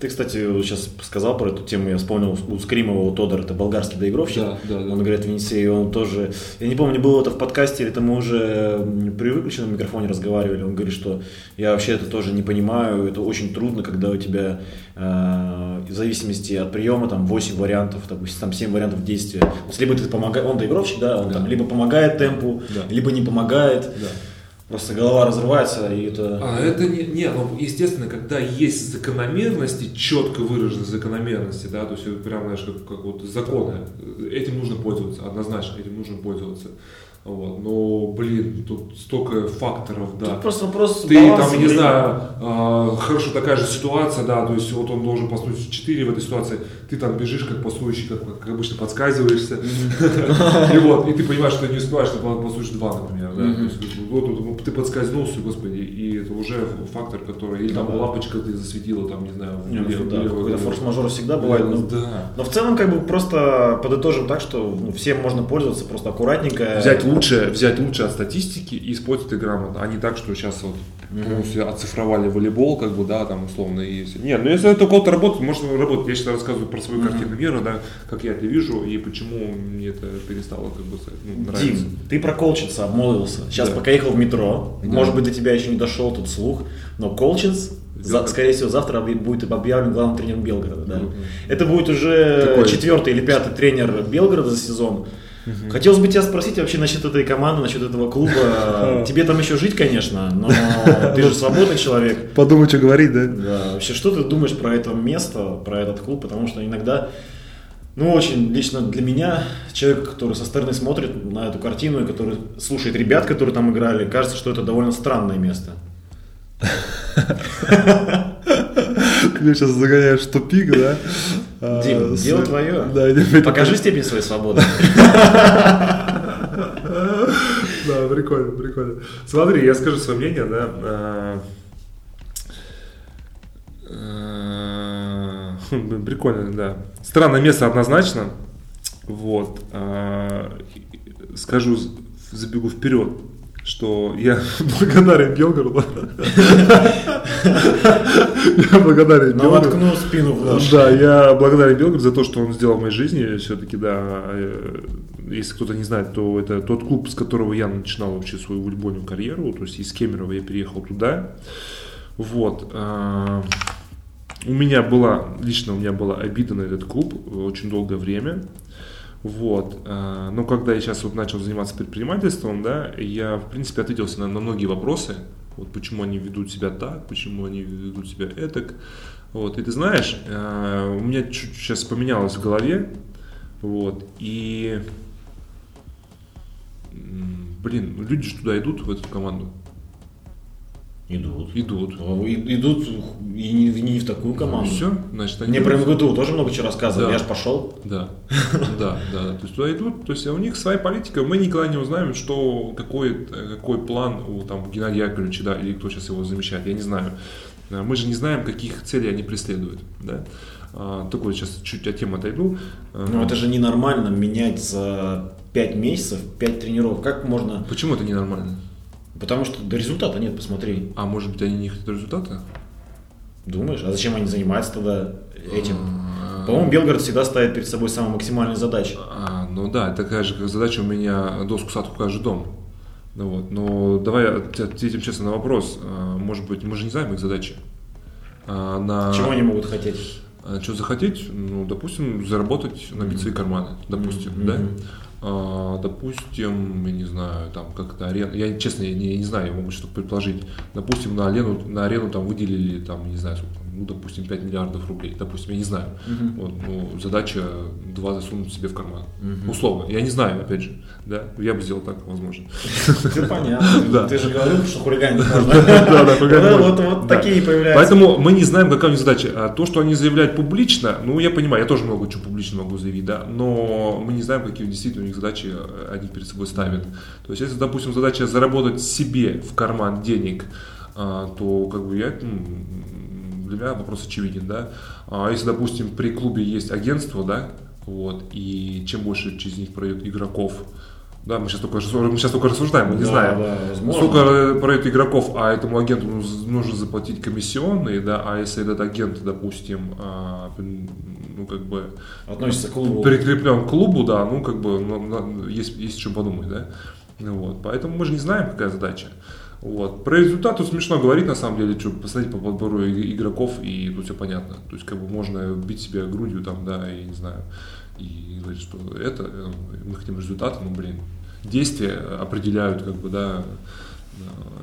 Ты, кстати, сейчас сказал про эту тему, я вспомнил у Скримова, у Тодор, это болгарский доигровщик, да, да, да. он играет в Венесе, и он тоже, я не помню, было это в подкасте, или это мы уже при выключенном микрофоне разговаривали, он говорит, что я вообще это тоже не понимаю, это очень трудно, когда у тебя э, в зависимости от приема там 8 вариантов, допустим, там 7 вариантов действия, То есть, либо ты помогаешь, он доигровщик, да, он да. там либо помогает темпу, да. либо не помогает. Да. Просто голова разрывается, и это... А это не, не, ну, естественно, когда есть закономерности, четко выраженные закономерности, да, то есть прям, знаешь, как, как вот законы, этим нужно пользоваться, однозначно этим нужно пользоваться. Вот. Но, блин, тут столько факторов, да. Тут просто вопрос Ты там, не времени. знаю, а, хорошо, такая же ситуация, да, то есть вот он должен паснуть 4 в этой ситуации, ты там бежишь как пасующий, как, как обычно подсказываешься, и вот, и ты понимаешь, что не успеваешь, ты пасуешь 2, например, да, то есть вот ты подскользнулся, господи, и это уже фактор, который, или там Ну да. лампочка ты засветила, там, не знаю, Не, ну, какой-то форс-мажор всегда бывает. но- Да. Но в целом, как бы, просто подытожим так, что ну, всем можно пользоваться просто аккуратненько. Взять лучшее, взять лучшее от статистики и использовать это грамотно, а не так, что сейчас вот полностью оцифровали волейбол, как бы, да, там условно и все. Нет, ну если это у кого-то работает, может работать. Я сейчас рассказываю про свою картину мира, да, как я это вижу и почему мне это перестало как бы ну, нравиться. Дим, ты про Колчинса обмолвился. Сейчас Да. пока ехал в метро, Да. может быть, до тебя еще не дошел тут слух, но Колчинс, за- скорее всего, завтра будет объявлен главным тренером Белгорода. Да? Мгм. Это будет уже Такой- четвертый или пятый тренер Белгорода за сезон. Хотелось бы тебя спросить вообще насчет этой команды, насчет этого клуба. Тебе там еще жить, конечно, но ты же свободный человек. Подумай, что говорить, да? Да, вообще, что ты думаешь про это место, про этот клуб? Потому что иногда, ну, очень лично для меня, человек, который со стороны смотрит на эту картину и который слушает ребят, которые там играли, кажется, что это довольно странное место. Ты меня сейчас загоняешь в тупик, да? А, Дим, с- дело твое. Да, Покажи степень своей свободы. Да, прикольно, прикольно. Смотри, я скажу свое мнение, да. а, блин, Прикольно, да. Странное место однозначно. Вот. Скажу, забегу вперед, что я благодарен Белгороду. Я благодарен Белгороду. спину в. Да, я благодарен Белгороду за то, что он сделал в моей жизни. Все-таки, да, э, если кто-то не знает, то это тот клуб, с которого я начинал вообще свою волейбольную карьеру. То есть из Кемерово я переехал туда. Вот. а, У меня была, лично у меня была обида на этот клуб очень долгое время. Вот. а, Но когда я сейчас вот начал заниматься предпринимательством, да, я, в принципе, ответился на, на многие вопросы. Вот почему они ведут себя так, почему они ведут себя этак. Вот. И ты знаешь, а, у меня чуть сейчас поменялось в голове. Вот. И блин, люди же туда идут, в эту команду. Идут. Идут. И- Идут и не, не в такую команду. Все, значит, они Мне про МГТУ тоже много чего рассказывали, Да. я ж пошел. Да, да, да, да. То есть туда идут, то есть у них своя политика, мы никогда не узнаем, что какой, какой план у там Геннадия Яковлевича, да, или кто сейчас его замещает, я не знаю. Мы же не знаем, каких целей они преследуют, да. А, Такой сейчас чуть от темы отойду. Э, Ну это же ненормально менять за 5 месяцев 5 тренеров. Как можно? Почему это ненормально? Потому что до результата нет, посмотри. А может быть они не хотят результата? Думаешь, а зачем они занимаются тогда этим? А, По-моему, Белгород всегда ставит перед собой самые максимальные задачи. А, ну да, такая же как задача у меня доску садку каждый дом. Ну вот, но давай от- ответим честно на вопрос. А, Может быть, мы же не знаем их задачи. А, на... Чего они могут хотеть? А, что захотеть? Ну, допустим, заработать, набить свои карманы, допустим, Мгм. да? А, допустим, я не знаю, там как-то арена, я честно я не, не знаю, я могу что-то предположить. Допустим, на арену, на арену там выделили, там, не знаю, сколько, там, ну, допустим, 5 миллиардов рублей, допустим, я не знаю. Вот, ну, задача два засунуть себе в карман. Условно, я не знаю, опять же, да, я бы сделал так, возможно. Понятно. Ты же говорил, что хулиганить можно. Да, да, хулиганить Вот- такие появляются. Поэтому мы не знаем, какая у них задача. А то, что они заявляют публично, ну, я понимаю, я тоже много чего публично могу заявить, да, но мы не знаем, какие действительно у них задачи э, они перед собой ставят. То есть, если, допустим, задача заработать себе в карман денег, а, то, как бы, я, м, для меня вопрос очевиден, да. А если, допустим, при клубе есть агентство, да, вот, и чем больше через них пройдет игроков, да, мы сейчас только, мы сейчас только рассуждаем, мы не Да, знаем. да, возможно. Сколько про этих игроков, а этому агенту ну, нужно заплатить комиссионные, да, а если этот агент, допустим, а, ну, как бы Относится к клубу. прикреплен к клубу, да, ну, как бы, ну, есть, есть о чем подумать, да. Вот, поэтому мы же не знаем, какая задача. Вот. Про результат тут смешно говорить, на самом деле, что посмотреть по подбору игроков, и тут все понятно. То есть, как бы можно бить себя грудью, там, да, и не знаю, и говорить, что это, э, мы хотим результата, ну, блин, действия определяют, как бы, да,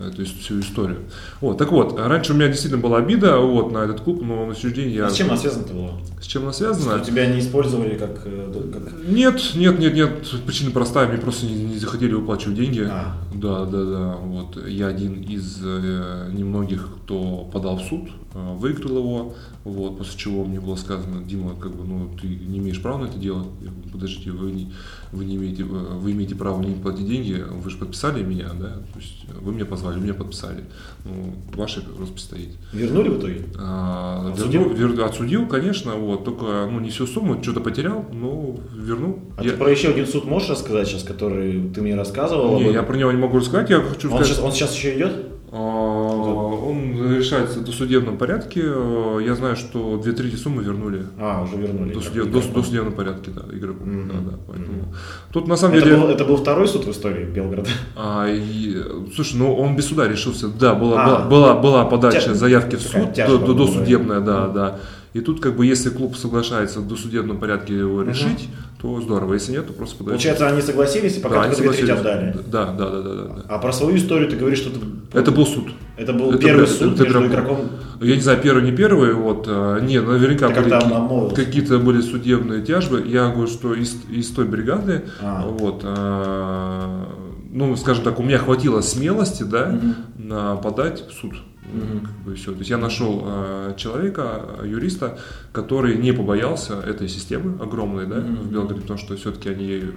эту всю историю. Вот, так вот, раньше у меня действительно была обида вот, на этот клуб, но на сегодняшний день я... А с чем она связана-то была? С чем она Что связана? тебя не использовали как... э, как- Нет, нет, нет, нет, причина простая, мне просто не, не захотели выплачивать деньги. А. Да, да, да, вот я один из э, немногих, кто подал в суд, выиграл его, вот, после чего мне было сказано, Дима, как бы, ну, ты не имеешь права на это делать, Я говорю, подождите, вы не, вы не имеете, э, вы имеете право не платить деньги, вы же подписали меня, да, то есть э, вы меня позвали, вы меня подписали, ну, ваша роспись стоит. Вернули в итоге? А, Отсудил? верну- вер- отсудил, конечно, вот, только, ну, не всю сумму, что-то потерял, но вернул. А Я- ты про еще один суд можешь рассказать сейчас, который ты мне рассказывал? не, я про него не могу рассказать, я хочу он, сказать. сейчас, он сейчас еще идет? А, Он решается в досудебном порядке. Я знаю, что две трети суммы вернули. А, уже вернули. До, Как- судеб- как- до- досудебном порядке, да, игроку. Мгм. Да, да, поэтому. Тут на самом Это деле. был, это был второй суд в истории Белгорода? а, и, слушай, ну он без суда решился. Да, была, А. была, была, была подача Тя- заявки в суд, до, досудебная, да, да. И тут, как бы, если клуб соглашается в досудебном порядке его решить, то здорово. Если нет, то просто подать. Получается, они согласились и пока да, только согласились. отдали. Да, да, да, да, да. А про свою историю ты говоришь, что это, Это был суд. это был это первый прям- суд это между прям- игроком. Я не знаю, первый, не первый, вот, э, не, наверняка Ты были какие-то были судебные тяжбы. Я говорю, что из, из той бригады, А. вот, э, ну, скажем так, у меня хватило смелости, да, Мгм. Подать в суд. Мгм. Как бы всё. То есть я нашел э, человека, э, юриста, который не побоялся этой системы огромной, да, Мгм. в Белгороде, потому что все-таки они э,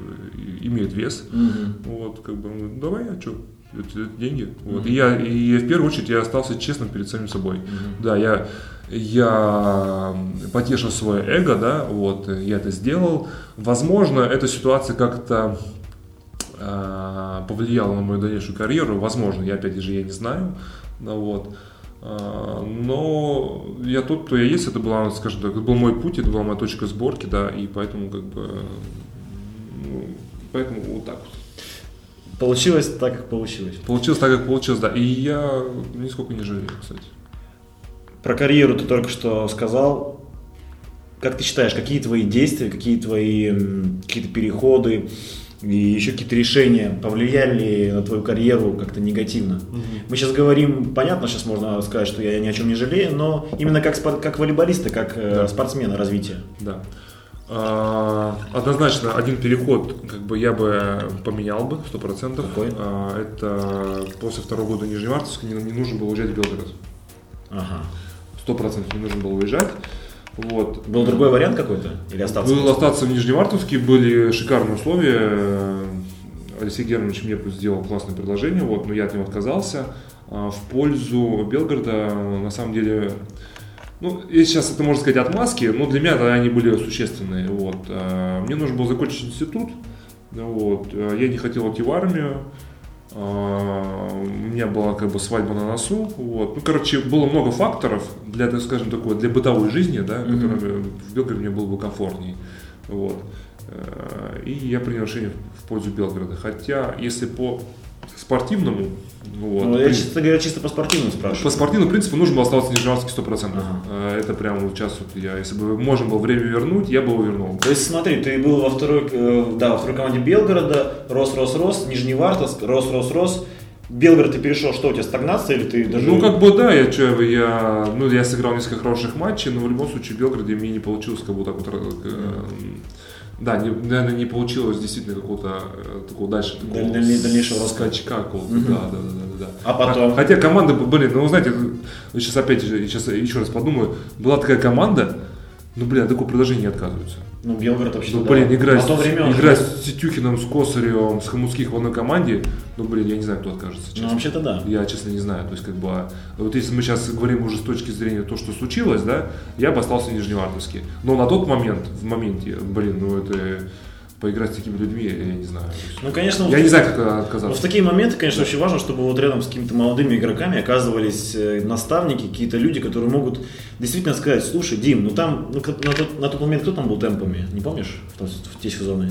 имеют вес. Мгм. Вот, как бы, ну, давай, а что, это, это деньги. Вот. И я, и в первую очередь я остался честным перед самим собой. Мгм. Да, я, я потешил свое эго, да, вот, я это сделал. Возможно, эта ситуация как-то а, повлияла на мою дальнейшую карьеру, возможно, я опять же я не знаю, да, вот. А, Но я тот, кто я есть, это была, скажем так, это был мой путь, это была моя точка сборки, да, и поэтому как бы, ну, поэтому вот так вот. Получилось так, как получилось. Получилось так, как получилось, да. И я нисколько не жалею, кстати. Про карьеру ты только что сказал. Как ты считаешь, какие твои действия, какие твои какие-то переходы и еще какие-то решения повлияли ли на твою карьеру как-то негативно? Мы сейчас говорим, понятно, сейчас можно сказать, что я ни о чем не жалею, но именно как, спор- как волейболиста, как э, Да. спортсмена развития. Да. А, Однозначно один переход как бы я бы поменял бы сто процентов. А, Это после второго года Нижневартовска не, не нужно было уезжать в Белгород. Ага. Сто процентов не нужно было уезжать. Вот. Был другой вариант какой-то? Или остаться? Был остаться в Нижневартовске, были шикарные условия. Алексей Германович мне сделал классное предложение, вот, но я от него отказался. А, В пользу Белгорода, на самом деле, ну, и сейчас это можно сказать отмазки, но для меня тогда они были существенные. Вот. Мне нужно было закончить институт, вот. я не хотел идти в армию, у меня была как бы свадьба на носу, вот. Ну, короче, было много факторов для, так скажем, такой, для бытовой жизни, да, Мгм. которыми в Белгороде мне было бы комфортней, вот. Э, И я принял решение в пользу Белгорода. Хотя, если по спортивному, вот, Ну, я, честно говоря, чисто по спортивному спрашиваю. по спортивному принципу нужно было оставаться в Нижегородске 100%. Ага. Э, Это прям вот сейчас вот я, если бы можно было время вернуть, я бы его вернул. То есть смотри, ты был во второй, э, да, во второй команде Белгорода, рос, рос, рос, Нижневартовск, рос, рос, рос. Белгород ты перешел, что у тебя стагнация или ты даже... Ну, как бы да, я, чё, я, ну, я сыграл несколько хороших матчей, но в любом случае в Белгороде мне не получилось как бы так вот, э, да, не, наверное, не получилось действительно какого-то э, такого дальше такого Даль- даль- дальнейшего скачка какого-то, Мгм. да, да, да, да, да. А потом? Хотя команда, блин, ну, знаете, сейчас опять же, сейчас еще раз подумаю, была такая команда, ну, блин, от такого предложения не отказываются. Ну, Белгород вообще Ну, блин, играть, На то время играть с Сетюхиным, с Косаревым, с Хомутских в одной команде, ну, блин, я не знаю, кто откажется, Ну, честно. вообще-то да. Я, честно, не знаю. То есть, как бы, а, вот если мы сейчас говорим уже с точки зрения то, что случилось, да, я бы остался в Нижневартовске. Но на тот момент, в моменте, блин, ну это поиграть с такими людьми, я не знаю. Ну, конечно, я вот- не знаю, как Но в отказаться. такие моменты, конечно, очень важно, чтобы вот рядом с какими-то молодыми игроками оказывались э, наставники, какие-то люди, которые могут действительно сказать, слушай, Дим, ну там, ну, на, тот, на тот момент кто там был темпами, не помнишь, в, в те сезоны?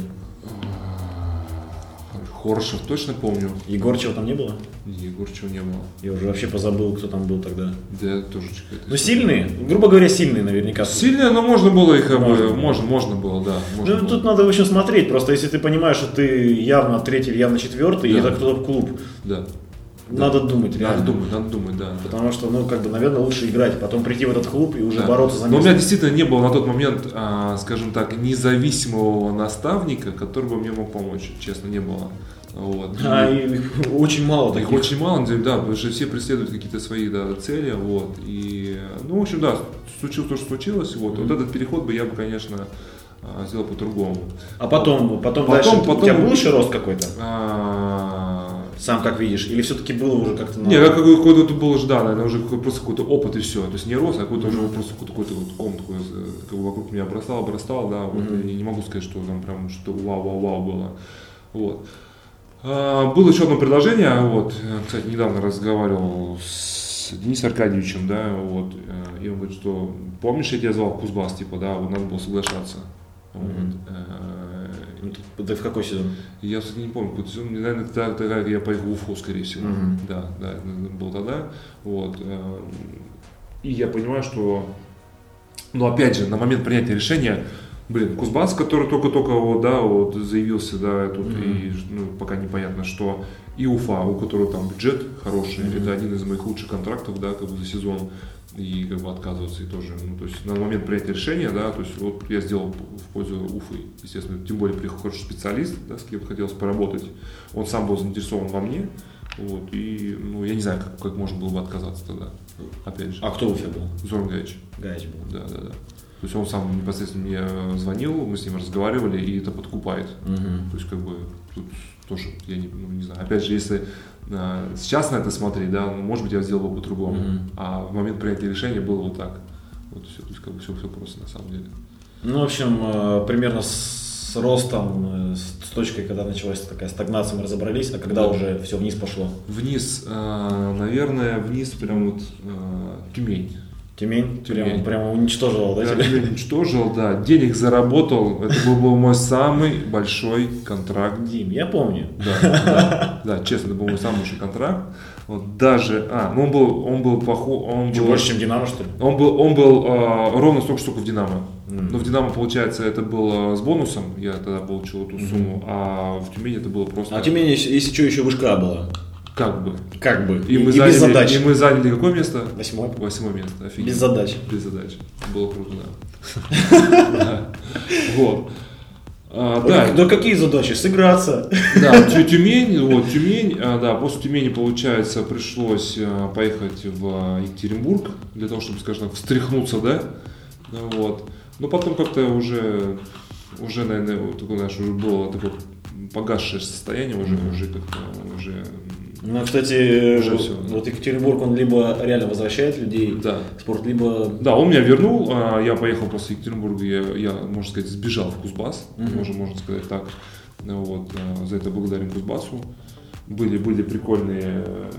Хорошев точно помню. Егорчева там не было? Егорчева не было. Я уже вообще позабыл, кто там был тогда. Да, тоже какая-то Ну, сильные, грубо говоря, сильные наверняка. Сильные, но можно было их, бы, Можно было. можно, можно было, да. можно Ну, было. тут надо, в общем, смотреть. Просто если ты понимаешь, что ты явно третий или явно четвертый, и Да. это кто-то клуб, Да. Надо думать, реально. Надо думать, надо думать, да. Потому что, ну, как бы, наверное, лучше играть, потом прийти в этот клуб и уже Да. бороться за Но у место. меня действительно не было на тот момент, а, скажем так, независимого наставника, который бы мне мог помочь. Честно, не было. Вот. А, и их очень мало Их таких. очень мало, да, потому что все преследуют какие-то свои да, цели, вот, и, ну, в общем, да, случилось то, что случилось, вот, вот этот переход бы я бы, конечно, а, сделал по-другому. А потом, потом, Потом- дальше, потом- у тебя был еще рост какой-то? Сам как видишь? Или все-таки было уже как-то... на- Не, как какой- какой-то это было да, наверное, уже просто какой-то опыт и все. То есть не рост, а какой-то уже вот просто какой-то, вот ком такой, э, как бы вокруг меня обрастал, обрастал, да, вот, и не могу сказать, что там прям что вау-вау-вау было. Вот. А, было еще одно предложение, вот, кстати, недавно разговаривал с Денисом Аркадьевичем, да, вот, э, и он говорит, что помнишь, я тебя звал в Кузбасс, типа, да, вот надо было соглашаться. Вот, э, Ну, ты- Ты в какой сезон? я, кстати, не помню, какой сезон, наверное, тогда, тогда я поехал в Уфу, скорее всего. Мгм. Да, да, это был тогда. Вот. э, И я понимаю, что, ну, опять же, на момент принятия решения, блин, Кузбасс, который только-только вот, да, вот заявился, да, тут и, ну, пока непонятно, что, и Уфа, у которого там бюджет хороший, это один из моих лучших контрактов, да, как бы за сезон, и как бы отказываться и тоже, ну, то есть на момент принятия решения, да, то есть вот я сделал в пользу Уфы, естественно, тем более приехал хороший специалист, да, с кем хотелось поработать, он сам был заинтересован во мне, вот, и, ну, я не знаю, как, как можно было бы отказаться тогда, опять же, А кто у тебя был? Зорн Гаич, Гаич был. да, да, да. То есть он сам непосредственно мне звонил, мы с ним разговаривали, и это подкупает. Мгм. То есть, как бы, тут тоже, я не, ну, не знаю. Опять же, если а, сейчас на это смотреть, да, ну, может быть, я сделал бы по-другому. Мгм. А в момент принятия решения было вот так. Вот все, то есть, как бы, все, все просто на самом деле. Ну, в общем, э, примерно с ростом, э, с с точкой, когда началась такая стагнация, мы разобрались, а когда Да. уже все вниз пошло? Вниз, а, наверное, вниз прям вот а, Тюмень. Тюмень, Тюмень. Прямо, прямо уничтожила, да, Я тебя? Уничтожил, да, денег заработал. Это был, был мой самый большой контракт Дим, я помню. Да, да, да, честно, это был мой самый лучший контракт. Вот даже, а, ну он был, он был похож, он Что, был, больше, чем Динамо, что ли? он был, он был а, ровно столько, сколько в Динамо. М. Но в Динамо, получается, это было с бонусом, я тогда получил эту сумму, а в Тюмени это было просто А Тюмень, если, если что, еще вышка была. Как бы. Как бы. И, мы без заняли, задач. и мы заняли какое место? Восьмой. Восьмое место, офигенно. Без задач. Без задач. Было круто, да. Вот. А, Да. Да, да какие задачи? Сыграться. Да, Тю- Тюмень, вот, Тюмень, а, да, после Тюмени, получается, пришлось а, поехать в Екатеринбург для того, чтобы, скажем так, встряхнуться, да, Ну, вот. Но потом как-то уже, уже, наверное, вот такое, знаешь, уже было такое погасшее состояние, уже, уже как-то, уже, Ну, кстати, Уже вот, да. вот Екатеринбург, он либо реально возвращает людей да. в спорт, либо... Да, он меня вернул, а, я поехал после Екатеринбурга, я, я, можно сказать, сбежал в Кузбасс, Мгм. можно, можно сказать так. Вот, а, за это благодарим Кузбассу. Были, были прикольные э,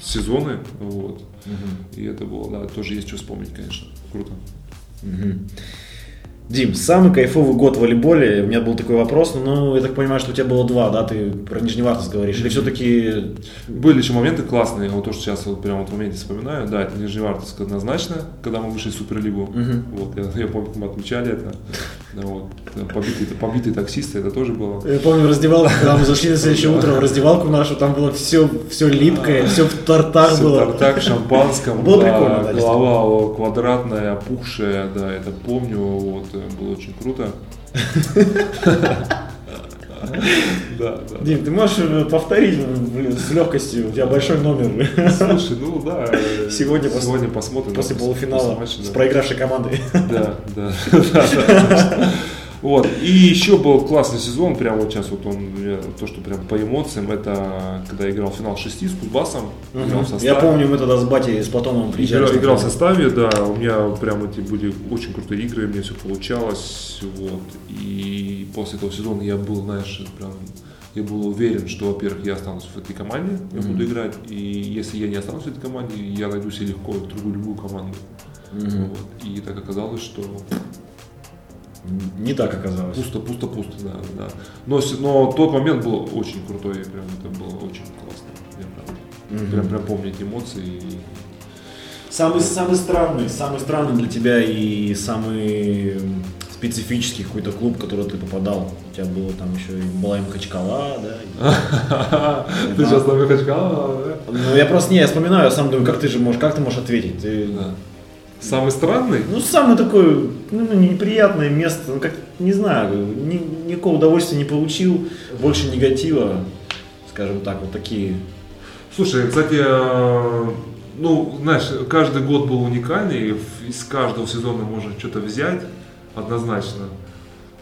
сезоны, вот. И это было, да, тоже есть что вспомнить, конечно. Круто. Мгм. Дим, самый кайфовый год в волейболе, у меня был такой вопрос, ну, я так понимаю, что у тебя было два, да, ты про Нижневартовск говоришь, или все-таки... Были еще моменты классные, вот то, что сейчас вот прямо вот в моменте вспоминаю, да, это Нижневартовск однозначно, когда мы вышли в Суперлигу, Мгм. вот, я, я помню, мы отмечали это, вот, да, побитые, побитые таксисты, это тоже было. Я помню раздевалку, когда мы зашли на следующее утро в раздевалку нашу, там было все, все липкое, все в тартар Всё было. Тартак, шампанском, Было прикольно, да, голова квадратная, опухшая, да, это помню, вот, э, было очень круто. Да, да. Дим, ты можешь э, повторить блин, с легкостью, у тебя большой номер Слушай, ну да, э, Сегодня пос- сегодня посмотрим. после полуфинала с проигравшей командой. Да, да. Вот. И еще был классный сезон, прям вот сейчас вот он, то, что прям по эмоциям, это когда я играл в финал шести с Кузбассом, играл в составе. Я помню, мы тогда с батей, с Платоновым приезжали. Играл, играл в составе, да, у меня прям эти были очень крутые игры, мне все получалось, вот, и после этого сезона я был, знаешь, прям, я был уверен, что, во-первых, я останусь в этой команде, я Мгм. буду играть, и если я не останусь в этой команде, я найду себе легко другую любую команду, Мгм. вот, и так оказалось, что Не так оказалось. пусто, пусто, пусто, да, да, но, но тот момент был очень крутой, прям, это было очень классно, я прям, Мгм. прям, прям помню эти эмоции, и Самый, самый странный, самый странный для тебя и самый, специфический какой-то клуб, в который ты попадал. У тебя было там еще и была Махачкала, да? Ты сейчас на Махачкала, да? Ну, я просто не, я вспоминаю, я сам думаю, как ты же можешь, как ты можешь ответить? Ты, Самый странный? Ну, самое такое, ну, неприятное место, ну, как, не знаю, ни, никакого удовольствия не получил, больше негатива, скажем так, вот такие. Слушай, кстати, э, ну, знаешь, каждый год был уникальный, из каждого сезона можно что-то взять, однозначно.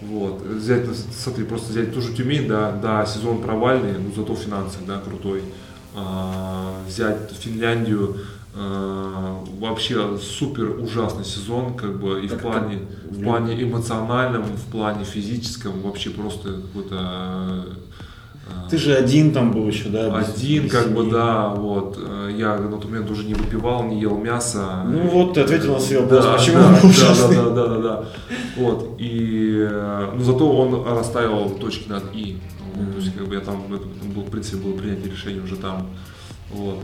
Вот. Взять, смотри, просто взять ту же Тюмень, да, да, сезон провальный, но зато финансовый, да, крутой. А, взять Финляндию, вообще супер ужасный сезон, как бы и Так, в плане, как- в плане эмоциональном, в плане физическом, вообще просто какой-то а, Ты же один там был еще, да? без- один, без как бы, семьи. да, вот. Э, Я на тот момент уже не выпивал, не ел мясо. Ну вот, ты ответил на свой вопрос, Да, почему да, он да, ужасный. да, да, да, да. Вот. И, э, ну, зато он расставил точки над «и». Вот, То есть, как бы я там, это, там был, в принципе, было принятие решения уже там. Вот.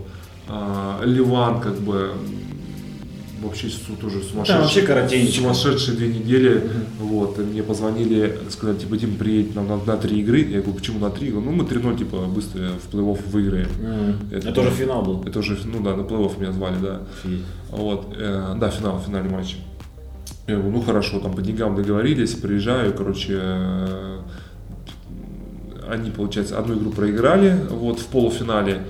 А, Ливан, как бы, вообще тоже сумасшедший. вообще коротенечко. Сумасшедшие две недели. Вот. И мне позвонили, сказали, типа, Дим, приедь нам на, на три игры. Я говорю, почему на три? Ну, мы 3-0, типа, быстро в плей-офф выиграем. М, Это Это уже финал был. Это уже, ну да, на плей-офф меня звали, да. Офигеть. Вот, э, да, финал, финальный матч. Я говорю, ну хорошо, там по деньгам договорились, приезжаю, короче, э, они, получается, одну игру проиграли, вот, в полуфинале,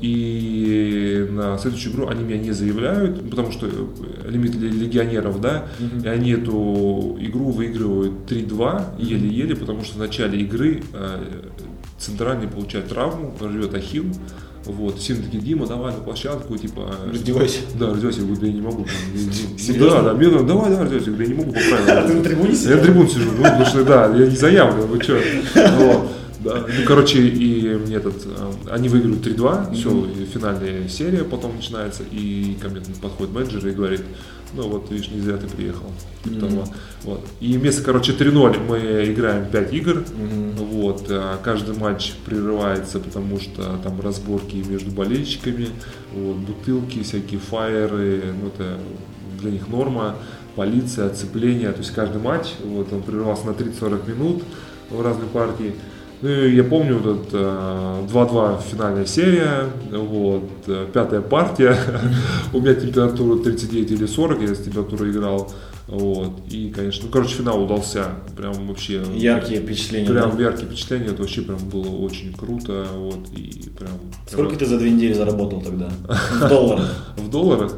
и на следующую игру они меня не заявляют, потому что э, лимит ле- легионеров, да, и они эту игру выигрывают 3-2, еле-еле, потому что в начале игры э, центральный получает травму, рвет ахилл, вот, все такие, Дима, давай на площадку, типа... Раздевайся. Да, раздевайся, я говорю, да я не могу. Серьезно? Да, да, мне надо, давай, давай, раздевайся, я говорю, я не могу по А ты на трибуне Я сидел? на трибуне сижу, ну, потому что, да, я не заявлю, вы что. Да. Ну, короче, и мне этот, э, они выиграют 3-2, все, финальная серия потом начинается, и ко мне подходит менеджер и говорит, ну вот, видишь, не зря ты приехал. Того. Вот. И вместо, короче, 3-0 мы играем 5 игр, вот, а каждый матч прерывается, потому что там разборки между болельщиками, вот, бутылки, всякие фаеры, ну это для них норма, полиция, оцепление, то есть каждый матч, вот, он прерывался на 30-40 минут в разные партии. Ну, и я помню, вот этот, э, 2-2 финальная серия, вот, э, пятая партия, у меня температура 39 или 40, я с температурой играл, вот, и, конечно, ну, короче, финал удался, прям вообще... Яркие впечатления. Прям да? яркие впечатления, это вообще прям было очень круто, вот, и прям... Сколько ты за две недели заработал тогда? В долларах. В долларах?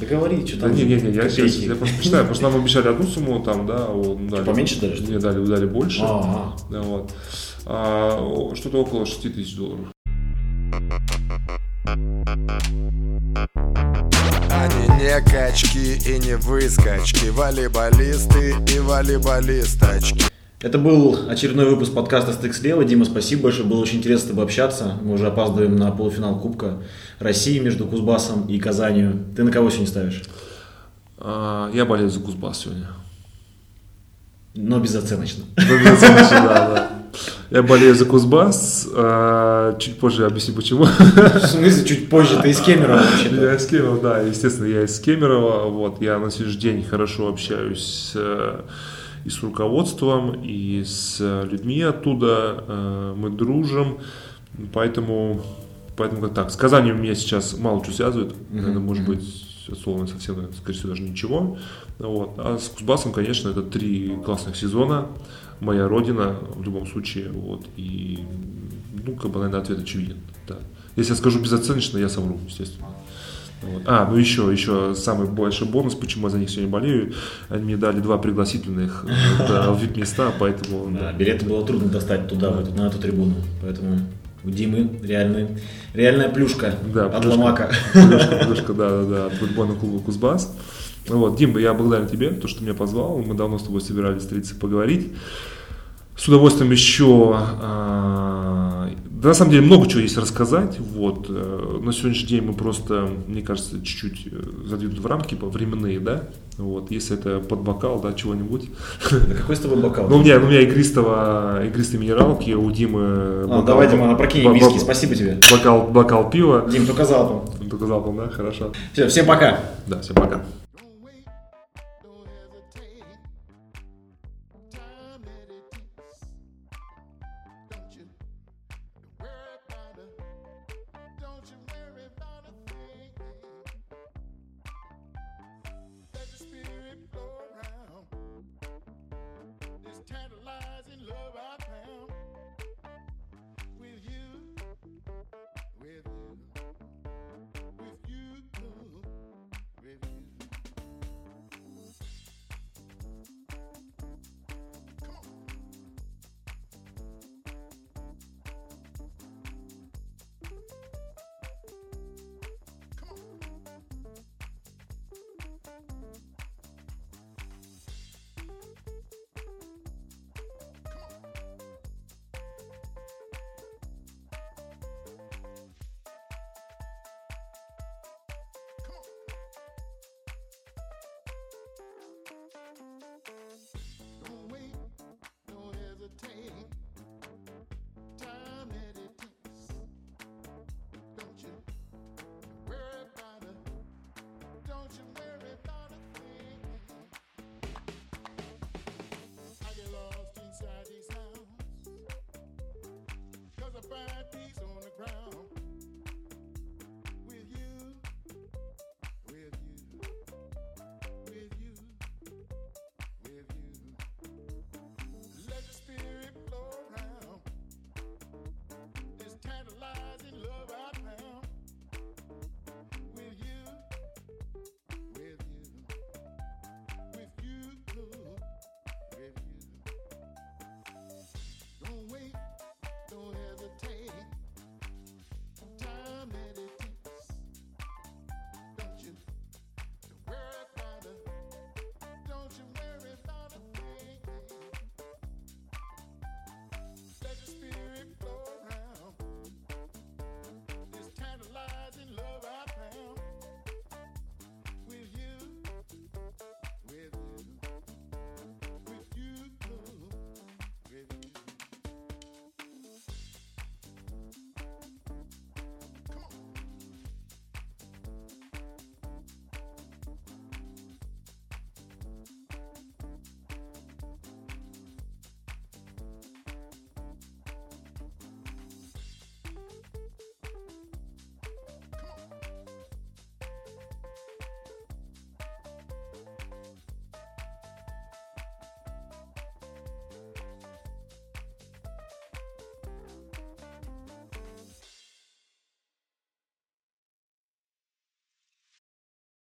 Да говори, что Да там. не, не, не, я сейчас, я просто посчитаю, потому что нам обещали одну сумму, там, да, вот, дали. поменьше дали? Мне дали, дали больше, А, да, вот. А, что-то около 6 тысяч долларов. Они не качки и не выскочки Волейболисты и волейболисточки Это был очередной выпуск подкаста «Стык слева». Дима, спасибо большое, было очень интересно с тобой общаться. Мы уже опаздываем на полуфинал Кубка России между Кузбассом и Казанью. Ты на кого сегодня ставишь? А, я болею за Кузбасс сегодня. Но безоценочно. Ну, безоценочно, да, да. Я болею за Кузбасс, а, чуть позже объясню почему. В смысле, чуть позже, ты из Кемерово вообще-то. Я из Кемерово, да, естественно, я из Кемерово. Вот, я на сегодняшний день хорошо общаюсь э, и с руководством, и с э, людьми оттуда. Э, Мы дружим, поэтому, поэтому как так. С Казанью меня сейчас мало что связывает. Это может быть условно совсем, скорее всего, даже ничего. Вот. А с Кузбассом, конечно, это три классных сезона. Моя родина в любом случае. Вот. И, ну, как бы, наверное, ответ очевиден. Да. Если я скажу безоценочно, я совру, естественно. Вот. А, ну еще, еще самый большой бонус, почему я за них сегодня болею. Они мне дали два пригласительных э, в VIP-места, поэтому... Да, билеты было трудно достать туда, на эту трибуну. Поэтому у Димы реальный, реальная плюшка Да, от плюшка. Ломака. Плюшка, плюшка, да, да, да, от футбольного клуба Кузбасс. Вот, Дим, я благодарен тебе, то, что меня позвал. Мы давно с тобой собирались встретиться, поговорить. С удовольствием еще, а, да, на самом деле много чего есть рассказать. Вот, э, на сегодняшний день мы просто, мне кажется, чуть-чуть э, задвинуты в рамки по временные, да. Вот, если это под бокал, да, чего-нибудь. Да какой с тобой бокал? Ну, у меня, у меня игристого, игристой минералки, у Димы А, бокал- давай, Дима, опрокинь бо- виски, бо- спасибо тебе. Бокал, бокал пива. Дим, только залпом. Только залпом, да, хорошо. Все, всем пока. Да, всем пока.